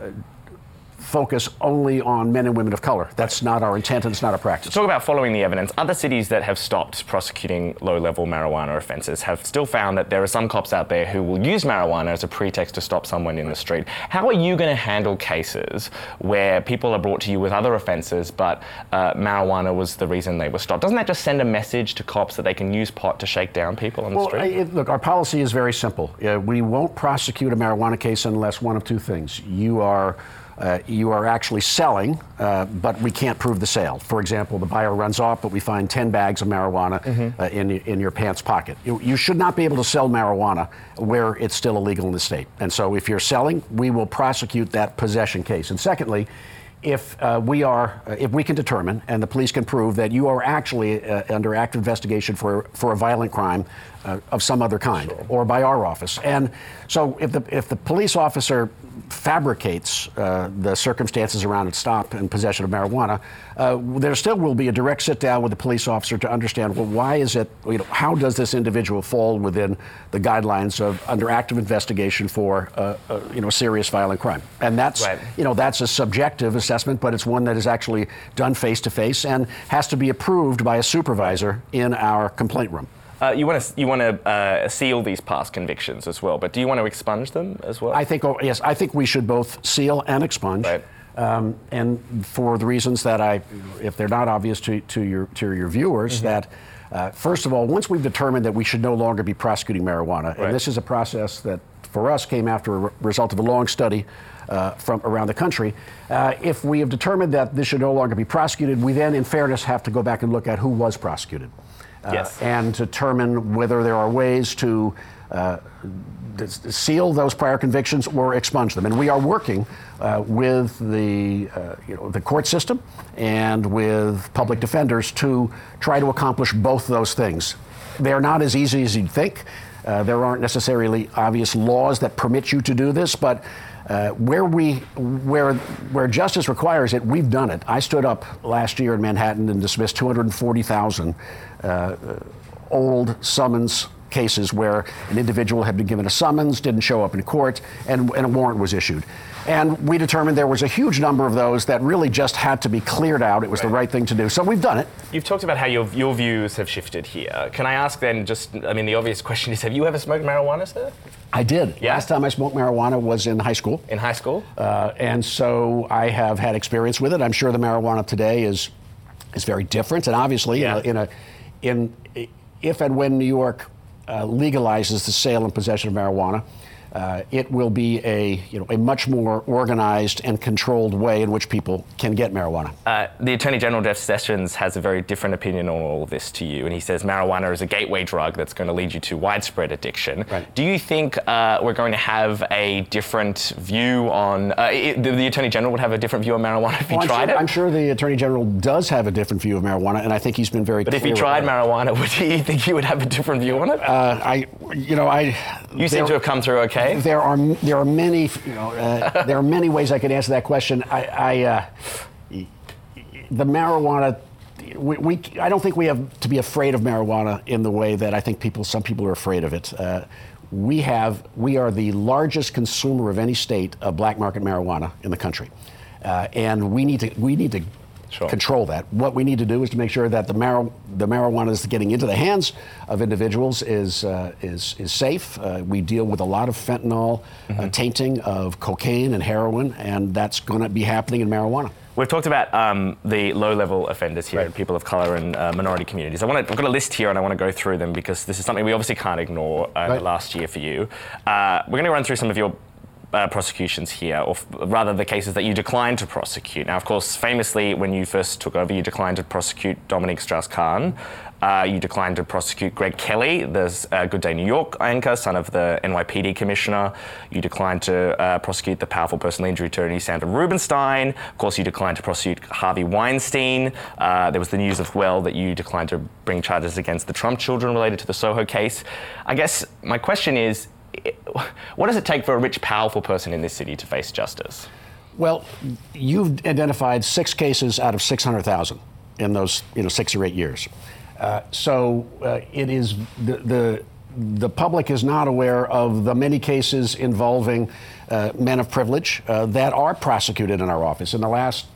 focus only on men and women of color. That's not our intent and it's not our practice. Talk about following the evidence. Other cities that have stopped prosecuting low level marijuana offences have still found that there are some cops out there who will use marijuana as a pretext to stop someone in the street. How are you going to handle cases where people are brought to you with other offences, but uh, marijuana was the reason they were stopped? Doesn't that just send a message to cops that they can use pot to shake down people on the Well, street? I- it- look, our policy is very simple. Uh, we won't prosecute a marijuana case unless one of two things: you are uh, you are actually selling, uh, but we can't prove the sale. For example, the buyer runs off, but we find 10 bags of marijuana uh, in in your pants pocket. You, you should not be able to sell marijuana where it's still illegal in the state. And so, if you're selling, we will prosecute that possession case. And secondly. If uh, we are, uh, if we can determine, and the police can prove that you are actually uh, under active investigation for for a violent crime uh, of some other kind, or by our office, and so if the if the police officer fabricates uh, the circumstances around its stop and possession of marijuana, uh, there still will be a direct sit down with the police officer to understand well why is it you know how does this individual fall within the guidelines of under active investigation for uh, uh, you know serious violent crime, and that's Right. you know that's a subjective assessment, but it's one that is actually done face to face and has to be approved by a supervisor in our complaint room. Uh, you want to you want to uh, seal these past convictions as well, but do you want to expunge them as well? I think, oh, yes, I think we should both seal and expunge. Um, and for the reasons that I, if they're not obvious to, to your to your viewers, Mm-hmm. that uh, first of all, once we've determined that we should no longer be prosecuting marijuana, Right. and this is a process that for us came after a re- result of a long study uh, from around the country. Uh, if we have determined that this should no longer be prosecuted, we then, in fairness, have to go back and look at who was prosecuted. Uh, Yes. And determine whether there are ways to uh, d- seal those prior convictions or expunge them. And we are working uh, with the, uh, you know, the court system and with public defenders to try to accomplish both those things. They're not as easy as you'd think. Uh, there aren't necessarily obvious laws that permit you to do this, but uh, where we, where, where justice requires it, we've done it. I stood up last year in Manhattan and dismissed 240,000 uh, old summons cases where an individual had been given a summons, didn't show up in court, and, and a warrant was issued. And we determined there was a huge number of those that really just had to be cleared out. It was the right thing to do. So we've done it. You've talked about how your, your views have shifted here. Can I ask then, just, I mean, the obvious question is have you ever smoked marijuana, sir? I did. Yeah? Last time I smoked marijuana was in high school. In high school? Uh, and so I have had experience with it. I'm sure the marijuana today is is very different. And obviously, Yeah. in, a, in a in if and when New York Uh, legalizes the sale and possession of marijuana, uh, it will be a you know a much more organized and controlled way in which people can get marijuana. Uh, the Attorney General Jeff Sessions has a very different opinion on all of this to you, and he says marijuana is a gateway drug that's going to lead you to widespread addiction. Right. Do you think uh, we're going to have a different view on uh, it, the, the Attorney General would have a different view on marijuana if he I'm, tried sure, it? I'm sure the Attorney General does have a different view of marijuana, and I think he's been very. but if he tried marijuana, <laughs> would he think he would have a different view on it? Uh, I, you know, I. you seem to have come through okay. There are there are many you know uh, there are many ways I could answer that question. I, I uh, the marijuana. We, we, I don't think we have to be afraid of marijuana in the way that I think people, some people are afraid of it. Uh, we have, we are the largest consumer of any state of black market marijuana in the country, uh, and we need to, we need to control that. What we need to do is to make sure that the, mar- the marijuana is getting into the hands of individuals is, uh, is, is safe. Uh, we deal with a lot of fentanyl uh, tainting of cocaine and heroin, and that's going to be happening in marijuana. We've talked about um, the low-level offenders here, and people of colour and uh, minority communities. I want to, I've got a list here, and I want to go through them because this is something we obviously can't ignore uh, the last year for you. Uh, we're going to run through some of your uh, prosecutions here, or f- rather the cases that you declined to prosecute. Now, of course, famously, when you first took over, you declined to prosecute Dominique Strauss-Kahn. Uh, you declined to prosecute Greg Kelly, the uh, Good Day New York anchor, son of the NYPD commissioner. You declined to uh, prosecute the powerful personal injury attorney Sanford Rubenstein. Of course, you declined to prosecute Harvey Weinstein. Uh, there was the news as well that you declined to bring charges against the Trump children related to the Soho case. I guess my question is what does it take for a rich, powerful person in this city to face justice? Well, you've identified six cases out of 600,000 in those you know, six or eight years. Uh, so uh, it is the, the the public is not aware of the many cases involving uh, men of privilege uh, that are prosecuted in our office. In the last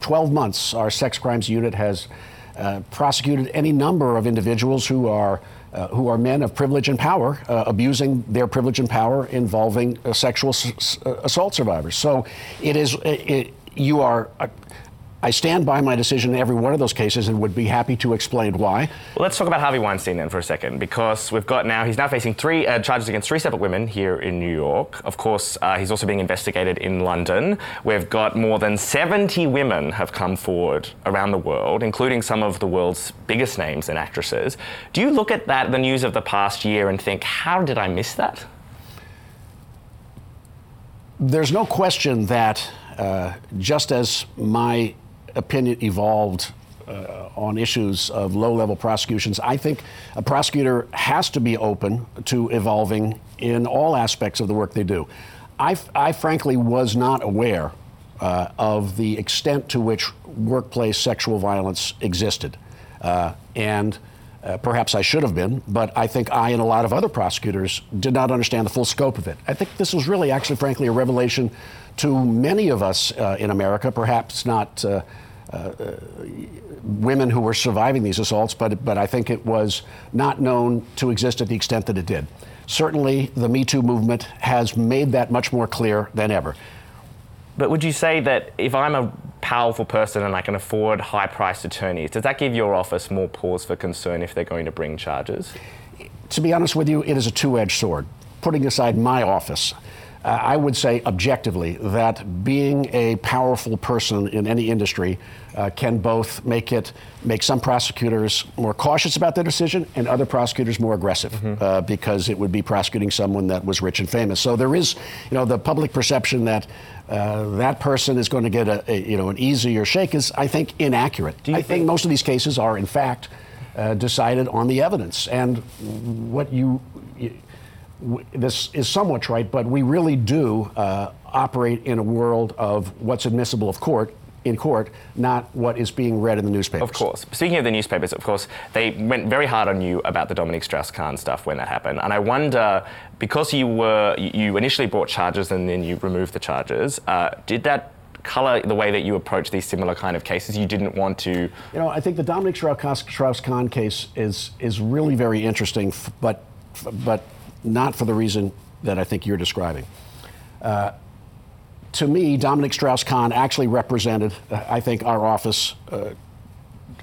12 months, our sex crimes unit has uh, prosecuted any number of individuals who are uh, who are men of privilege and power, uh, abusing their privilege and power involving uh, sexual s- s- assault survivors. So it is it, you are. I stand by my decision in every one of those cases and would be happy to explain why. Well, let's talk about Harvey Weinstein then for a second, because we've got now, he's now facing three uh, charges against three separate women here in New York. Of course, uh, he's also being investigated in London. We've got more than 70 women have come forward around the world, including some of the world's biggest names and actresses. Do you look at that, the news of the past year, and think, how did I miss that? There's no question that uh, just as my opinion evolved uh, on issues of low level prosecutions, I think a prosecutor has to be open to evolving in all aspects of the work they do. I, I frankly was not aware uh, of the extent to which workplace sexual violence existed. Uh, and uh, perhaps I should have been, but I think I and a lot of other prosecutors did not understand the full scope of it. I think this was really, actually, frankly, a revelation to many of us uh, in America, perhaps not uh, women who were surviving these assaults, but, but I think it was not known to exist at the extent that it did. Certainly, the Me Too movement has made that much more clear than ever. But would you say that if I'm a powerful person and I can afford high priced attorneys, does that give your office more pause for concern if they're going to bring charges? To be honest with you, it is a two edged sword. Putting aside my office, uh, I would say objectively that being a powerful person in any industry uh, can both make it make some prosecutors more cautious about their decision and other prosecutors more aggressive uh, because it would be prosecuting someone that was rich and famous. So there is, you know, the public perception that uh, that person is going to get a, a you know an easier shake is, I think, inaccurate. I think most of these cases are, in fact, uh, decided on the evidence and what you. W- this is somewhat trite, but we really do uh, operate in a world of what's admissible of court in court, not what is being read in the newspapers. Of course. Speaking of the newspapers, of course, they went very hard on you about the Dominique Strauss-Kahn stuff when that happened. And I wonder, because you were you initially brought charges and then you removed the charges, uh, did that color the way that you approach these similar kind of cases? You didn't want to. You know, I think the Dominique Strauss-Kahn case is is really very interesting, but but not for the reason that I think you're describing. Uh, to me, Dominique Strauss-Kahn actually represented, uh, I think, our office uh,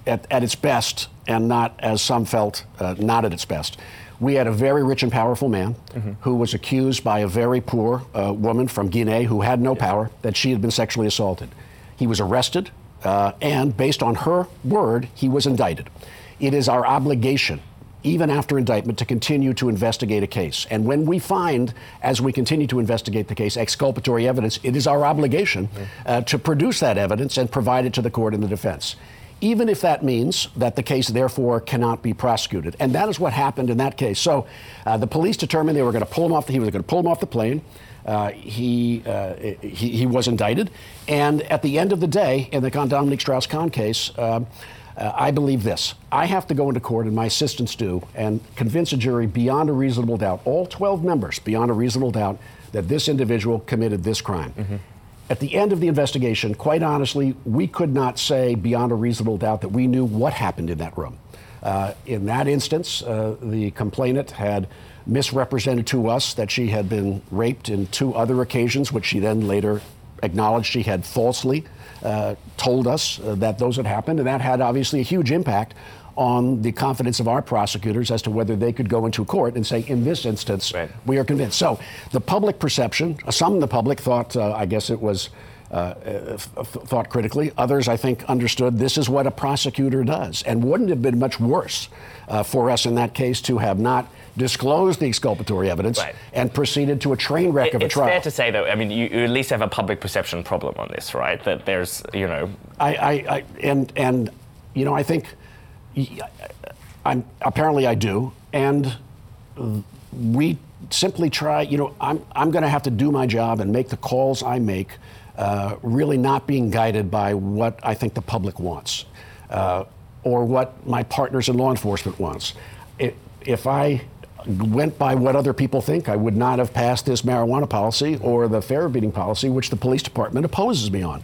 at, at its best, and not as some felt, uh, not at its best. We had a very rich and powerful man who was accused by a very poor uh, woman from Guinea who had no power that she had been sexually assaulted. He was arrested, uh, and based on her word, he was indicted. It is our obligation, even after indictment, to continue to investigate a case. And when we find, as we continue to investigate the case, exculpatory evidence, it is our obligation uh, to produce that evidence and provide it to the court and the defense even if that means that the case therefore cannot be prosecuted. And that is what happened in that case. So uh, the police determined they were going to pull him off. The, he was going to pull him off the plane. Uh, he, uh, he, he was indicted, and at the end of the day, in the Dominique Strauss-Kahn case. Um, uh, I believe this. I have to go into court, and my assistants do, and convince a jury beyond a reasonable doubt, all 12 members beyond a reasonable doubt, that this individual committed this crime. At the end of the investigation, quite honestly, we could not say beyond a reasonable doubt that we knew what happened in that room. Uh, in that instance, uh, the complainant had misrepresented to us that she had been raped in two other occasions, which she then later acknowledged she had falsely uh, told us uh, that those had happened. And that had obviously a huge impact on the confidence of our prosecutors as to whether they could go into court and say, in this instance, we are convinced. So the public perception, some in the public thought, uh, I guess it was. Uh, f- f- thought critically. Others, I think, understood this is what a prosecutor does. And wouldn't it have been much worse uh, for us in that case to have not disclosed the exculpatory evidence and proceeded to a train wreck of a it's trial? fair to say, though, I mean, you, you at least have a public perception problem on this, right? That there's, you know. I, I, I and and you know I think I'm apparently I do, and we simply try. You know, I'm I'm going to have to do my job and make the calls I make, uh, really not being guided by what I think the public wants, uh, or what my partners in law enforcement wants. If, if I went by what other people think, I would not have passed this marijuana policy or the fare beating policy, which the police department opposes me on.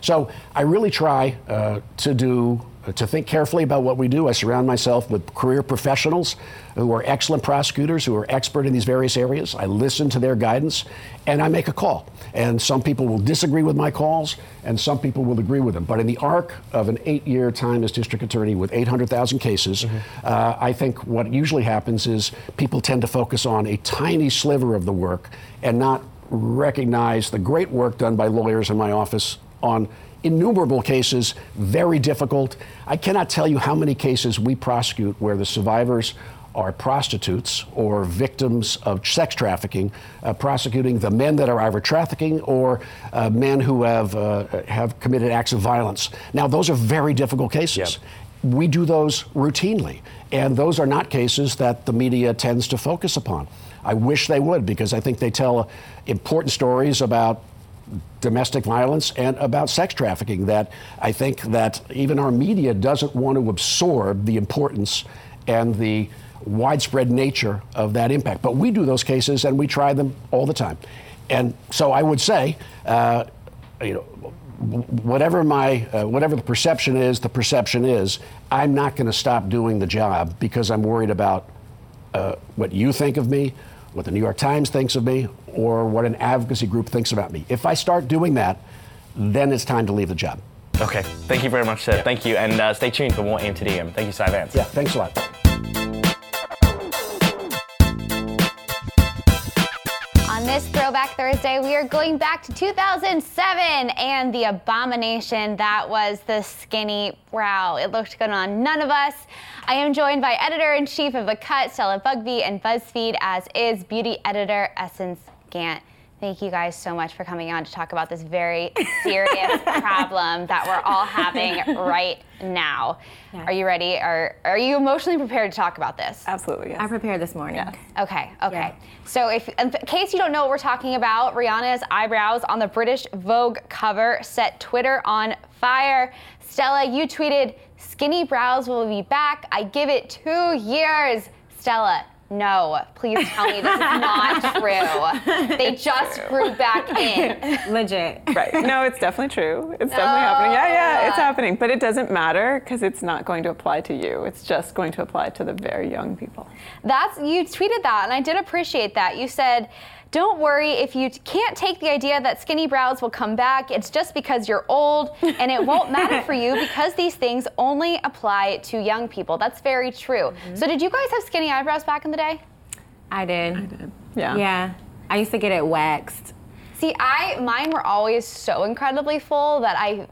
So I really try uh, to do to think carefully about what we do. I surround myself with career professionals who are excellent prosecutors, who are expert in these various areas. I listen to their guidance, and I make a call. And some people will disagree with my calls, and some people will agree with them. But in the arc of an eight-year time as district attorney with 800,000 cases, uh, I think what usually happens is people tend to focus on a tiny sliver of the work and not recognize the great work done by lawyers in my office on innumerable cases, very difficult. I cannot tell you how many cases we prosecute where the survivors are prostitutes or victims of sex trafficking, uh, prosecuting the men that are either trafficking or uh, men who have uh, have committed acts of violence. Now, those are very difficult cases. We do those routinely, and those are not cases that the media tends to focus upon. I wish they would because I think they tell important stories about domestic violence and about sex trafficking that I think that even our media doesn't want to absorb the importance and the widespread nature of that impact. But we do those cases and we try them all the time. And so I would say, uh, you know, whatever my uh, whatever the perception is, the perception is. I'm not going to stop doing the job because I'm worried about uh, what you think of me, what the New York Times thinks of me, or what an advocacy group thinks about me. If I start doing that, then it's time to leave the job. Okay, thank you very much, sir. Thank you, and uh, stay tuned for more AM to DM. Thank you, Cy Vance. Yeah, thanks a lot. Throwback Thursday, we are going back to 2007 and the abomination that was the skinny brow. It looked good on none of us. I am joined by editor in chief of The Cut, Stella Bugbee, and BuzzFeed, as is beauty editor Essence Gant. Thank you guys so much for coming on to talk about this very <laughs> serious problem that we're all having <laughs> right now. Are you ready? Are, are you emotionally prepared to talk about this? Absolutely, yes. I prepared this morning. Okay, okay. So, if in case you don't know what we're talking about, Rihanna's eyebrows on the British Vogue cover set Twitter on fire. Stella, you tweeted, "Skinny brows will be back. I give it two years." Stella, no, please tell me this is not <laughs> true. They just grew back in. <laughs> Legit. Right. No, it's definitely true. It's definitely happening. Yeah, yeah, it's happening. But it doesn't matter because it's not going to apply to you. It's just going to apply to the very young people. That's you tweeted that, and I did appreciate that. You said Don't worry if you can't take the idea that skinny brows will come back. It's just because you're old and it won't matter for you <laughs> because these things only apply to young people. That's very true. Mm-hmm. So, did you guys have skinny eyebrows back in the day? I did. I did. Yeah. Yeah. I used to get it waxed. See, I mine were always so incredibly full that I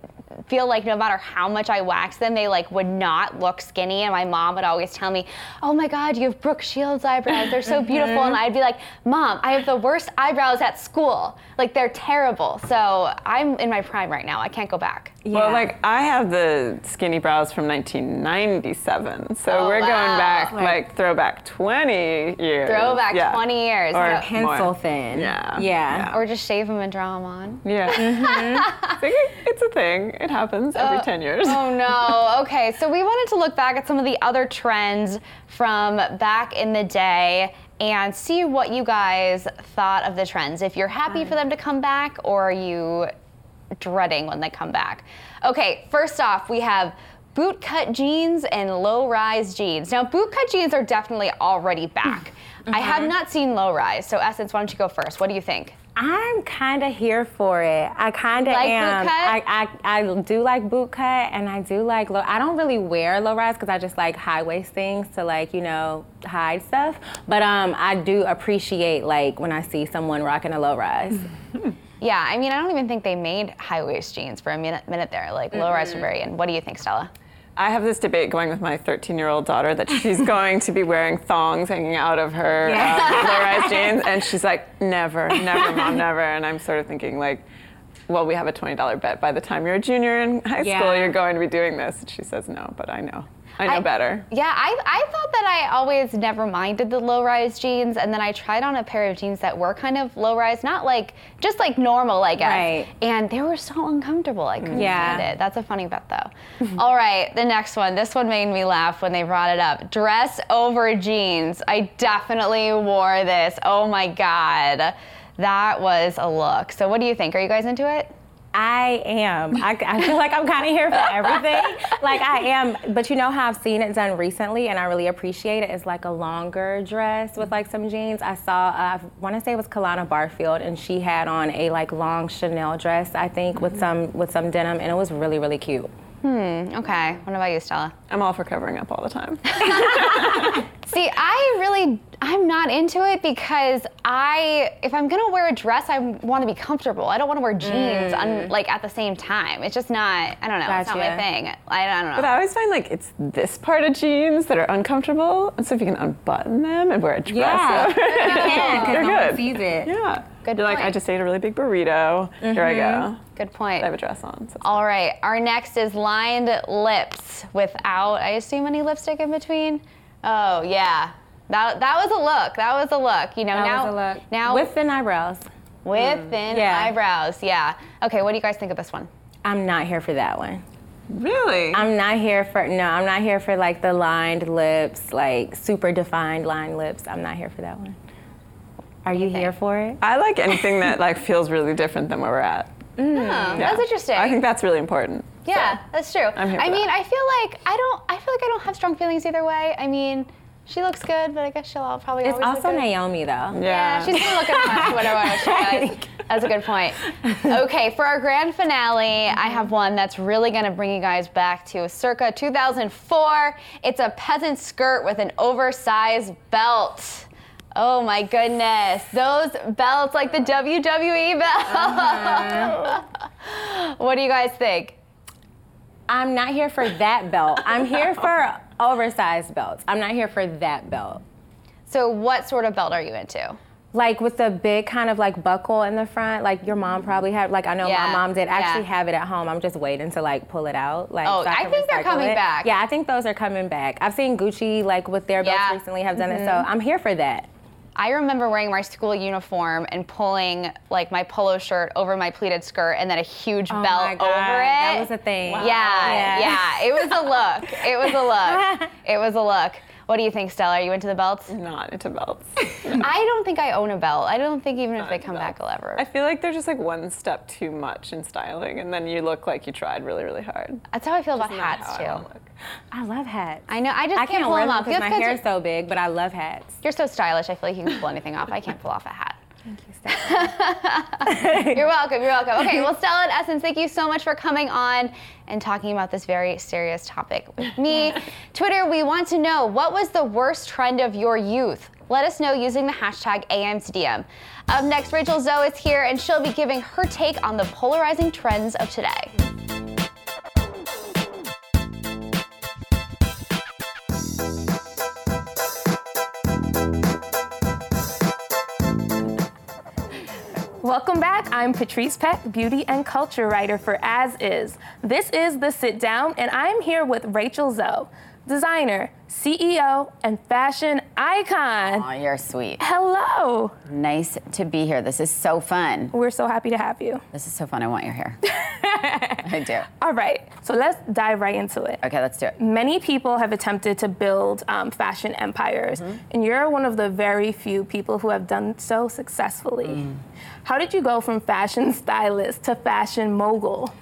feel like no matter how much I waxed them, they like would not look skinny. And my mom would always tell me, "Oh my God, you have Brooke Shields eyebrows. They're so mm-hmm. beautiful." and I'd be like, "Mom, I have the worst eyebrows at school. Like they're terrible." So I'm in my prime right now. I can't go back. Well, like I have the skinny brows from 1997, so Oh, we're wow. going back Like- like, throwback 20 years. Throwback Yeah. 20 years. Or Yeah. more. Yeah. Yeah. Or just shave them and draw them on. Yeah. <laughs> See, it's a thing. It happens every Oh, 10 years. Oh no. <laughs> Okay, so we wanted to look back at some of the other trends from back in the day and see what you guys thought of the trends. If you're happy for them to come back or are you dreading when they come back. Okay, first off, we have bootcut jeans and low-rise jeans. Now, bootcut jeans are definitely already back. I have not seen low-rise, so Essence, why don't you go first? What do you think? I'm kind of here for it. I kind of Like am. I, I, I do like boot cut, and I do like low. I don't really wear low rise because I just like high waist things to like you know hide stuff. But um, I do appreciate like when I see someone rocking a low rise. <laughs> Yeah, I mean, I don't even think they made high waist jeans for a minute, minute there. Like low rise were very in. What do you think, Stella? I have this debate going with my 13 year old daughter that she's <laughs> going to be wearing thongs hanging out of her Yeah. um, <laughs> low rise jeans. And she's like, never, never, mom, never. And I'm sort of thinking, like, well, we have a $20 bet. By the time you're a junior in high Yeah. school, you're going to be doing this. And she says, no, but I know. I know better. Yeah, I, I thought that I always never minded the low rise jeans, and then I tried on a pair of jeans that were kind of low rise, not like just like normal, I guess. Right. And they were so uncomfortable. I couldn't Yeah. stand it. That's a funny bet, though. <laughs> All right, the next one. This one made me laugh when they brought it up. Dress over jeans. I definitely wore this. Oh my god, that was a look. So, what do you think? Are you guys into it? I am. I, I feel like I'm kind of here for everything. like I am, but you know how I've seen it done recently, and I really appreciate it. It's like a longer dress with like some jeans. I saw, uh, I want to say it was Kahlana Barfield, and she had on a like long Chanel dress, I think, with some with some denim, and it was really really cute. Hmm. Okay. What about you, Stella? I'm all for covering up all the time. <laughs> See, I really, I'm not into it because I, if I'm gonna wear a dress, I want to be comfortable. I don't want to wear jeans, un, like at the same time. It's just not. I don't know. It's not my thing. I, I don't know. But I always find like it's this part of jeans that are uncomfortable. And so if you can unbutton them and wear a dress Yeah, over you can, they're no good. sees it. Yeah. Good You're like, I just ate a really big burrito. Here I go. Mhm. Good point. I have a dress on. So All right. Our next is lined lips without, I assume, any lipstick in between. Oh yeah. That, that was a look. That was a look. You know, That now was a look. now With thin eyebrows. with Mm. thin Yeah. eyebrows. Yeah. Okay. What do you guys think of this one? I'm not here for that one. Really? I'm not here for no. I'm not here for like the lined lips, like super defined lined lips. I'm not here for that one. Are you here for it? I like anything that like feels really different than where we're at. Oh, That's interesting. I think that's really important. Yeah, that's true. I'm here I for mean, that. I feel like I don't. I feel like I don't have strong feelings either way. I mean, she looks good, but I guess she'll all probably It's always also look good. Naomi though. Yeah, she's gonna look at whatever <laughs> she does. That's a good point. Okay, for our grand finale, I mm-hmm. have one that's really gonna bring you guys back to circa 2004. It's a peasant skirt with an oversized belt. Oh my goodness, those belts like the WWE belt. <laughs> what do you guys think? I'm not here for that belt. I'm here for oversized belts. I'm not here for that belt. So, what sort of belt are you into? Like with the big kind of like buckle in the front, like your mom probably had. Like I know Yeah, my mom did. Actually yeah. have it at home. I'm just waiting to like pull it out. Like Oh, so I can think they're coming it. back. Yeah, I think those are coming back. I've seen Gucci like with their belts Yeah. recently have done it. So Mhm. I'm here for that. I remember wearing my school uniform and pulling like my polo shirt over my pleated skirt and then a huge Oh belt over it. that was a thing. Yeah, Yeah. yeah, It was a look. It was a look. <laughs> it was a look. What do you think, Stella? Are you into the belts? Not into belts. <laughs> I don't think I own a belt. I don't think even if they come back, I'll ever. I feel like they're just like one step too much in styling, and then you look like you tried really, really hard. That's how I feel about Just not hats how I too. I love hats. I know. I just I can't, can't pull wear them them off. because my my 'cause hair is so big, but I love hats. You're so stylish. I feel like you can pull anything off. I can't pull off a hat. <laughs> You're welcome. You're welcome. Okay, well, Stella and Essence, thank you so much for coming on and talking about this very serious topic with me. <laughs> Twitter, we want to know what was the worst trend of your youth? Let us know using the hashtag AMTDM. Up next, Rachel Zoe is here and she'll be giving her take on the polarizing trends of today. Welcome back. I'm Patrice Peck, beauty and culture writer for As Is. This is The Sit Down, and I'm here with Rachel Zoe, designer, CEO, and fashion icon. Oh, you're sweet. Hello. Nice to be here. This is so fun. We're so happy to have you. This is so fun. I want your hair. <laughs> I do. All right, so let's dive right into it. Okay, let's do it. Many people have attempted to build um, fashion empires, Mm-hmm. and you're one of the very few people who have done so successfully. Mm. How did you go from fashion <laughs> stylist to fashion mogul?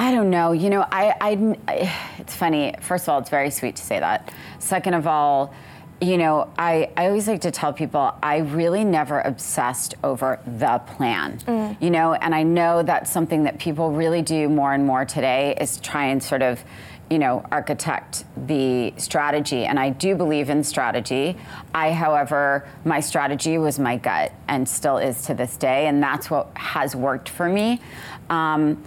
I don't know. You know, I, I, I- it's funny. First of all, it's very sweet to say that. Second of all, you know, I, I always like to tell people I really never obsessed over the plan. You know, and I know that's something that people really do more and more today is try and sort of, you know, architect the strategy. And I do believe in strategy. I, however, my strategy was my gut and still is to this day. And that's what has worked for me. Um,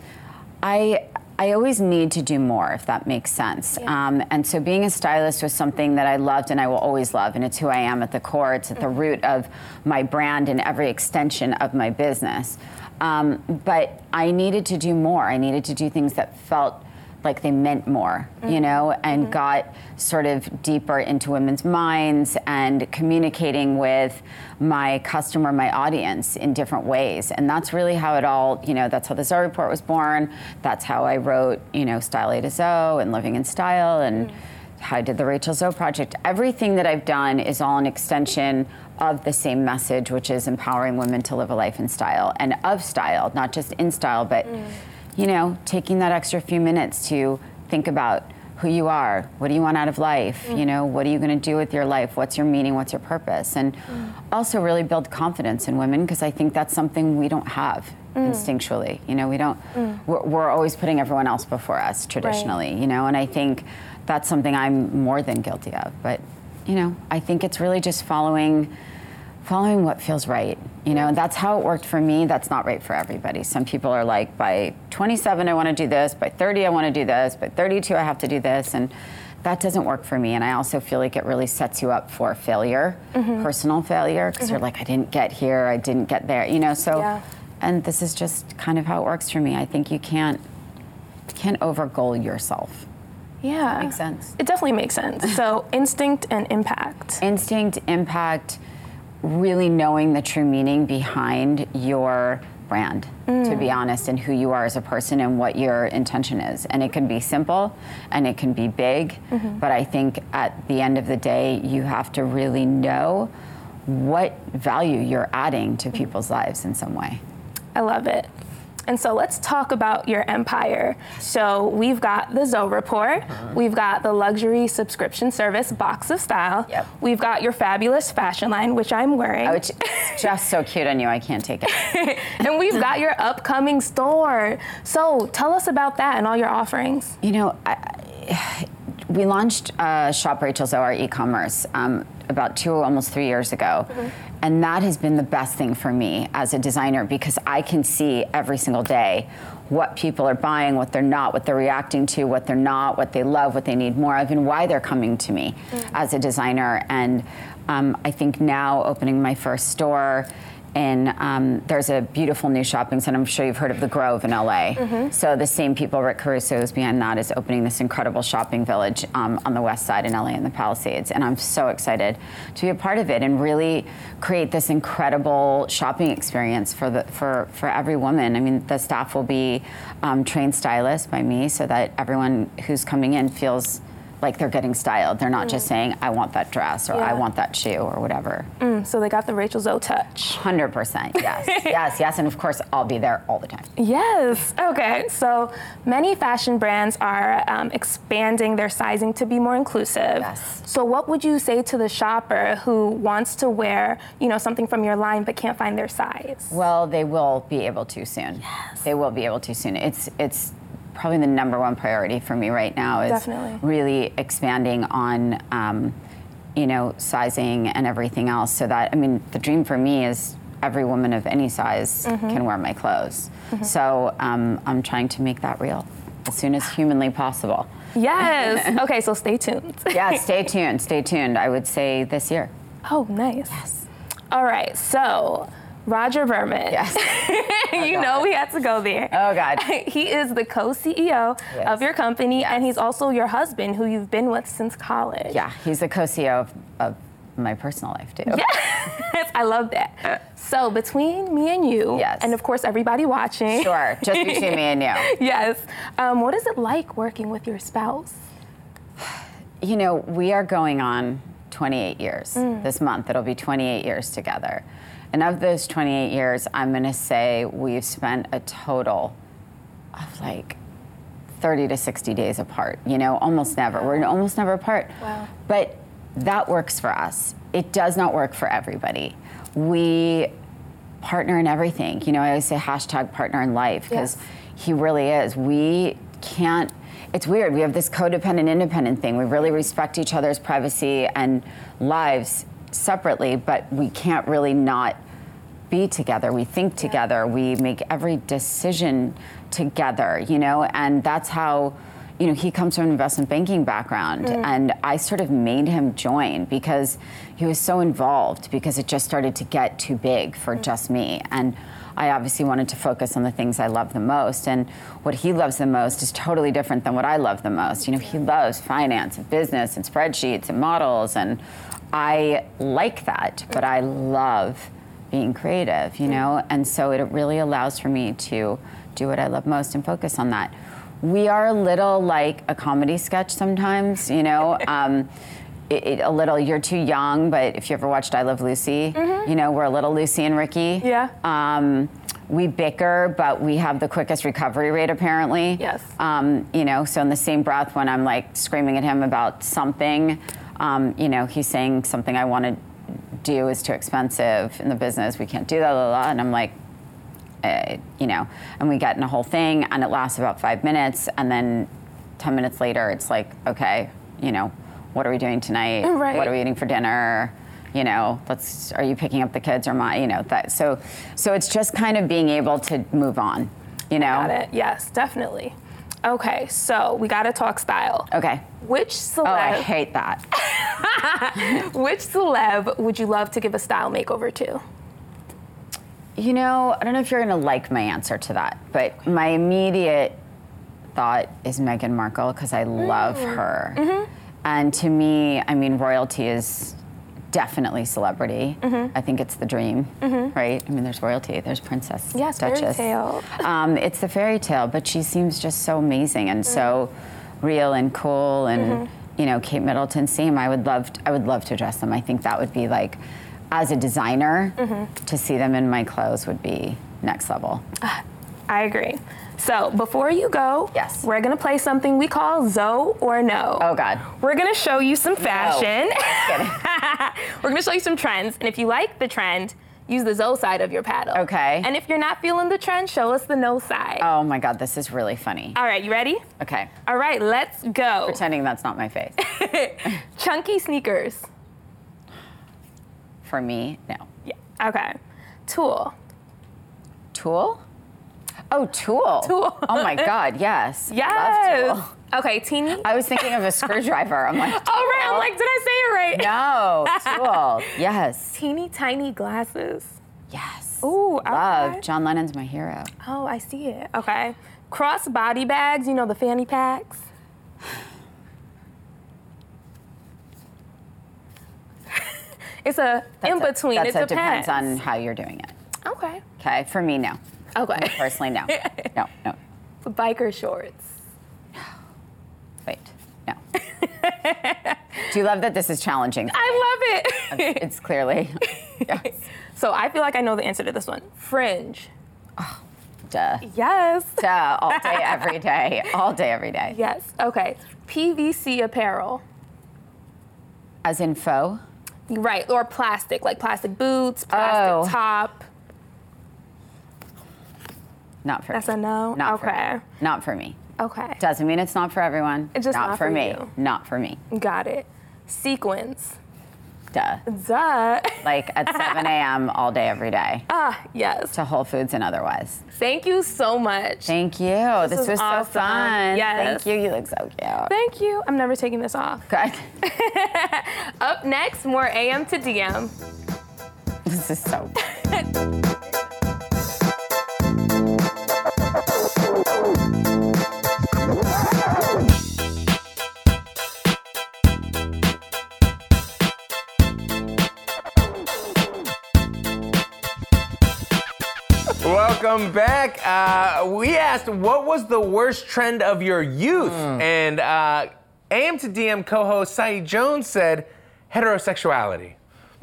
I I always need to do more, if that makes sense. Um, and so being a stylist was something that I loved and I will always love, and it's who I am at the core. It's at the root of my brand and every extension of my business. Um, but I needed to do more. I needed to do things that felt like they meant more, you mm-hmm. know, and mm-hmm. got sort of deeper into women's minds and communicating with my customer, my audience in different ways. And that's really how it all, you know, that's how the Zoe Report was born. That's how I wrote, you know, Style A to Zoe and Living in Style and mm. how I did the Rachel Zoe Project. Everything that I've done is all an extension of the same message, which is empowering women to live a life in style and of style, not just in style, but mm. You know, taking that extra few minutes to think about who you are, what do you want out of life, you know, what are you going to do with your life, what's your meaning, what's your purpose, and also really build confidence in women because I think that's something we don't have mm. instinctually. You know, we don't, mm. we're, we're always putting everyone else before us traditionally, you know, and I think that's something I'm more than guilty of. But, you know, I think it's really just following following what feels right you know that's how it worked for me that's not right for everybody some people are like by 27 i want to do this by 30 i want to do this by 32 i have to do this and that doesn't work for me and i also feel like it really sets you up for failure Mhm. personal failure because you're Mhm. like i didn't get here i didn't get there you know so Yeah. and this is just kind of how it works for me i think you can't can't over goal yourself Yeah. Makes sense. It definitely makes sense. So, instinct and impact. Instinct, impact, really knowing the true meaning behind your brand, to Mm. be honest, and who you are as a person and what your intention is. And it can be simple and it can be big, Mhm. but I think at the end of the day, you have to really know what value you're adding to people's lives in some way. I love it. And so let's talk about your empire. So we've got the Zoe Report, we've got the luxury subscription service Box of Style, yep. we've got your fabulous fashion line, which I'm wearing, Which is just so cute on you, I can't take it. <laughs> and we've got your upcoming store. So tell us about that and all your offerings. You know, I, we launched uh, Shop Rachel Zoe, our e-commerce, um, about two, almost three years ago. And that has been the best thing for me as a designer because I can see every single day what people are buying, what they're not, what they're reacting to, what they're not, what they love, what they need more of, and why they're coming to me as a designer. And um, I think now opening my first store in um, there's a beautiful new shopping center. I'm sure you've heard of the Grove in LA. Mhm. So the same people, Rick Caruso, who's behind that, is opening this incredible shopping village um, on the west side in LA in the Palisades, and I'm so excited to be a part of it and really create this incredible shopping experience for the for for every woman. I mean, the staff will be um, trained stylists by me, so that everyone who's coming in feels like they're getting styled. They're not just saying, I want that dress or I want that shoe or whatever. Mm, so they got the Rachel Zoe touch. 100%. Yes. <laughs> yes, yes. And of course, I'll be there all the time. Yes. Okay. So many fashion brands are um, expanding their sizing to be more inclusive. Yes. So what would you say to the shopper who wants to wear, you know, something from your line but can't find their size? Well, they will be able to soon. Yes. They will be able to soon. It's it's probably the number one priority for me right now is Definitely. really expanding on um, you know sizing and everything else so that I mean the dream for me is every woman of any size Mhm. can wear my clothes. Mhm. So um, I'm trying to make that real as soon as humanly possible. Yes. <laughs> okay. So stay tuned. yeah, <laughs> stay tuned. Stay tuned. I would say this year. Oh, nice. Yes. All right. So, Rodger Berman. Yes. <laughs> you know we had to go there. Oh God. <laughs> he is the co-CEO of your company, and he's also your husband, who you've been with since college. Yeah, he's the co-CEO of, of my personal life too. Yes, <laughs> I love that. So between me and you, Yes. and of course everybody watching. Sure, just between me and you. yes. Um, what is it like working with your spouse? You know, we are going on 28 years Mm. this month. It'll be 28 years together. And of those 28 years, I'm going to say we've spent a total of like 30 to 60 days apart. You know, almost never. We're almost never apart. Wow. But that works for us. It does not work for everybody. We partner in everything. You know, I always say hashtag partner in life because he really is. We can't, it's weird. We have this codependent independent thing. We really respect each other's privacy and lives separately, but we can't really not be together. We think together. We make every decision together, you know, and that's how, you know, he comes from an investment banking background. Mm. And I sort of made him join because he was so involved because it just started to get too big for just me. And I obviously wanted to focus on the things I love the most. And what he loves the most is totally different than what I love the most. You know, he loves finance and business and spreadsheets and models. And I like that, but I love being creative, you know? And so it really allows for me to do what I love most and focus on that. We are a little like a comedy sketch sometimes, you know? <laughs> Um, it, it- a little, you're too young, but if you ever watched I Love Lucy, you know, we're a little Lucy and Ricky. Yeah. Um, we bicker, but we have the quickest recovery rate apparently. Yes. Um, you know, so in the same breath, when I'm like screaming at him about something, um, you know, he's saying something I want to do is too expensive in the business. We can't do that, blah, blah, blah. and I'm like, uh, you know, and we get in a whole thing, and it lasts about five minutes, and then ten minutes later, it's like, okay, you know, what are we doing tonight? Right. What are we eating for dinner? You know, let's. Are you picking up the kids or my? You know, that. So, so it's just kind of being able to move on. You know. Got it. Yes, definitely. Okay, so we gotta talk style. Okay. Which celeb? Oh, I hate that. <laughs> <laughs> which celeb would you love to give a style makeover to? You know, I don't know if you're going to like my answer to that, but my immediate thought is Meghan Markle because I love her. Mm-hmm. And to me, I mean, royalty is definitely celebrity. Mhm. I think it's the dream, Mhm. right? I mean, there's royalty, there's princess, Yes, fairy duchess. tale. <laughs> Um, it's the fairy tale, but she seems just so amazing and so real and cool. And Mhm. You know, Kate Middleton, same. I would love, I would love to dress them. I think that would be like, as a designer, Mhm. to see them in my clothes would be next level. <sighs> I agree. So before you go, yes, we're gonna play something we call Zoe or No. Oh God. We're gonna show you some fashion. <laughs> we're gonna show you some trends, and if you like the trend, use the Zoe side of your paddle. Okay. And if you're not feeling the trend, show us the No side. Oh my God, this is really funny. All right, you ready? Okay. All right, let's go. Pretending that's not my face. <laughs> Chunky sneakers. For me, no. Yeah. Okay. Tool. Tool? Oh, Tool. Tool. Oh my God, yes. Yes. Okay, teeny. I was thinking of a screwdriver. I'm like, <laughs> oh right. I'm like, did I say it right? no, Tool. <laughs> Yes. Teeny tiny glasses. Yes. Ooh, okay. Love. John Lennon's my hero. Oh, I see it. Okay. Cross body bags, you know, the fanny packs. <laughs> it's a in between. That's It depends on how you're doing it. Okay. Okay, for me, no. Okay. Me personally, no. No, no. Biker shorts. Wait, no. Do you love that this is challenging? I love it. It's clearly. So I feel like I know the answer to this one. Fringe. Oh, duh. Yes. Duh. All day, <laughs> every day. All day, every day. Yes. Okay. PVC apparel. As in faux? Right. Or plastic, like plastic boots, plastic Oh. top. Not for That's me. a no? Not for Okay. me. Not for me. Okay. Doesn't mean it's not for everyone. It's just not for, for me. you. Not for me. Got it. Sequins. Duh. Duh. <laughs> Like at 7 a.m. all day, every day. Ah, yes. To Whole Foods and otherwise. Thank you so much. Thank you. This, was was, awesome. so fun. Yes. Thank you. You look so cute. Thank you. I'm never taking this off. Good. <laughs> Up next, more AM to DM. This is so. <laughs> Welcome back. Uh, we asked what was the worst trend of your youth, hmm. and uh, AM to DM co-host Saeed Jones said heterosexuality.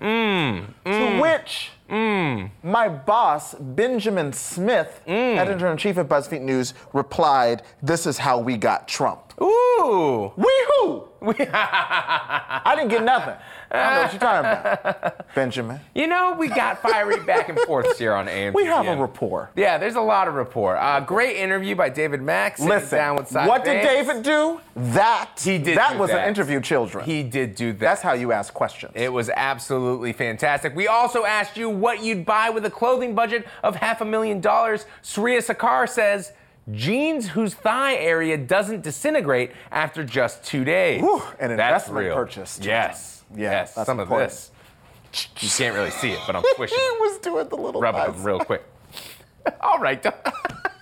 Mmm. To mm, which mm. my boss, Benjamin Smith, mm. editor in chief of BuzzFeed News, replied, This is how we got Trump. Ooh. We who? <laughs> I didn't get nothing. I don't know what you're talking about, <laughs> Benjamin. You know, we got fiery back and forth here on AM. We have a rapport. Yeah, there's a lot of rapport. Uh, great interview by David Max. Listen, down with what did. David do? That He did That was that. an interview, children. He did do that. That's how you ask questions. It was absolutely fantastic. We also asked you what you'd buy with a clothing budget of half a million dollars. Surya Sakar says, jeans whose thigh area doesn't disintegrate after just two days. Whew, an investment purchase. Yes. Yeah, yes. that's Some important. of this. You can't really see it, but I'm he <laughs> squishing. was doing the little rubbing them real quick. <laughs> All right. <laughs>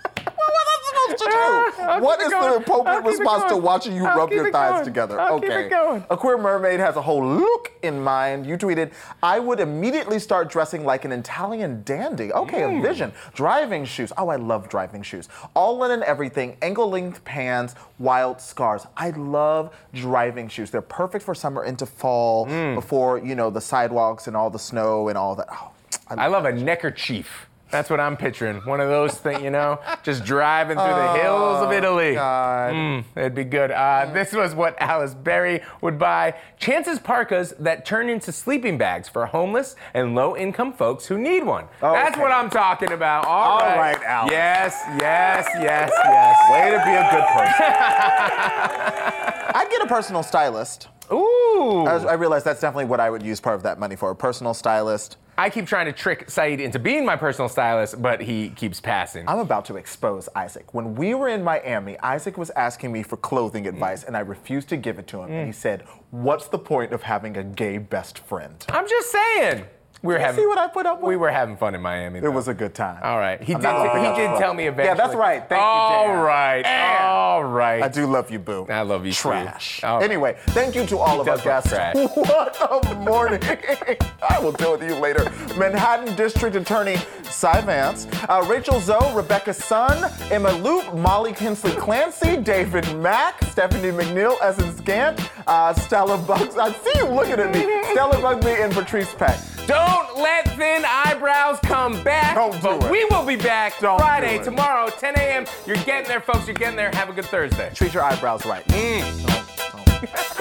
supposed to do? <laughs> I'll what is the appropriate I'll keep it response to watching you I'll rub your thighs going. together? I'll okay. keep it going. A queer mermaid has a whole look in mind. You tweeted, I would immediately start dressing like an Italian dandy. Okay, Hmm. a vision. Driving shoes. Oh, I love driving shoes. All linen everything, ankle length pants, wild scars. I love driving shoes. They're perfect for summer into fall Hmm. before, you know, the sidewalks and all the snow and all that. Oh, I love a neckerchief. That's what I'm picturing. One of those things, you know, just driving through the hills of Oh, Italy. God. Mm, it'd be good. Uh, this was what Alice Berry would buy. Chances parkas that turn into sleeping bags for homeless and low-income folks who need one. That's what I'm talking about. All right, right, Alice. Yes, yes, yes, yes. Way to be a good person. <laughs> I'd get a personal stylist. Ooh. I, I realize that's definitely what I would use part of that money for. A personal stylist. I keep trying to trick Saeed into being my personal stylist, but he keeps passing. I'm about to expose Isaac. When we were in Miami, Isaac was asking me for clothing Mm. advice, and I refused to give it to him. And he said, What's the point of having a gay best friend? I'm just saying. We were having. see what I put up with? We were having fun in Miami. It was a good time. All right. He I'm did. not keeping He did with tell it. me eventually. Yeah, that's right. Thank All you, Dan. right. And All right. I do love you, boo. I love you too. Trash. All right. Anyway, thank you to all He of our does guests. trash. <laughs> What a morning. <laughs> I will deal with you later. Manhattan District Attorney Cy Vance, uh, Rachel Zoe, Rebecca Sun, Emma Loop, Molly Kinsley Clancy, David Mack, Stephanie McNeal, Essence Gant, uh, Stella Bugs. I see you looking at me. Stella Bugsby and Patrice Peck. Don't let thin eyebrows come back. Don't do but it. we will be back Don't Friday, do tomorrow, 10 a.m. You're getting there, folks. You're getting there. Have a good Thursday. Treat your eyebrows right. Mm. <laughs>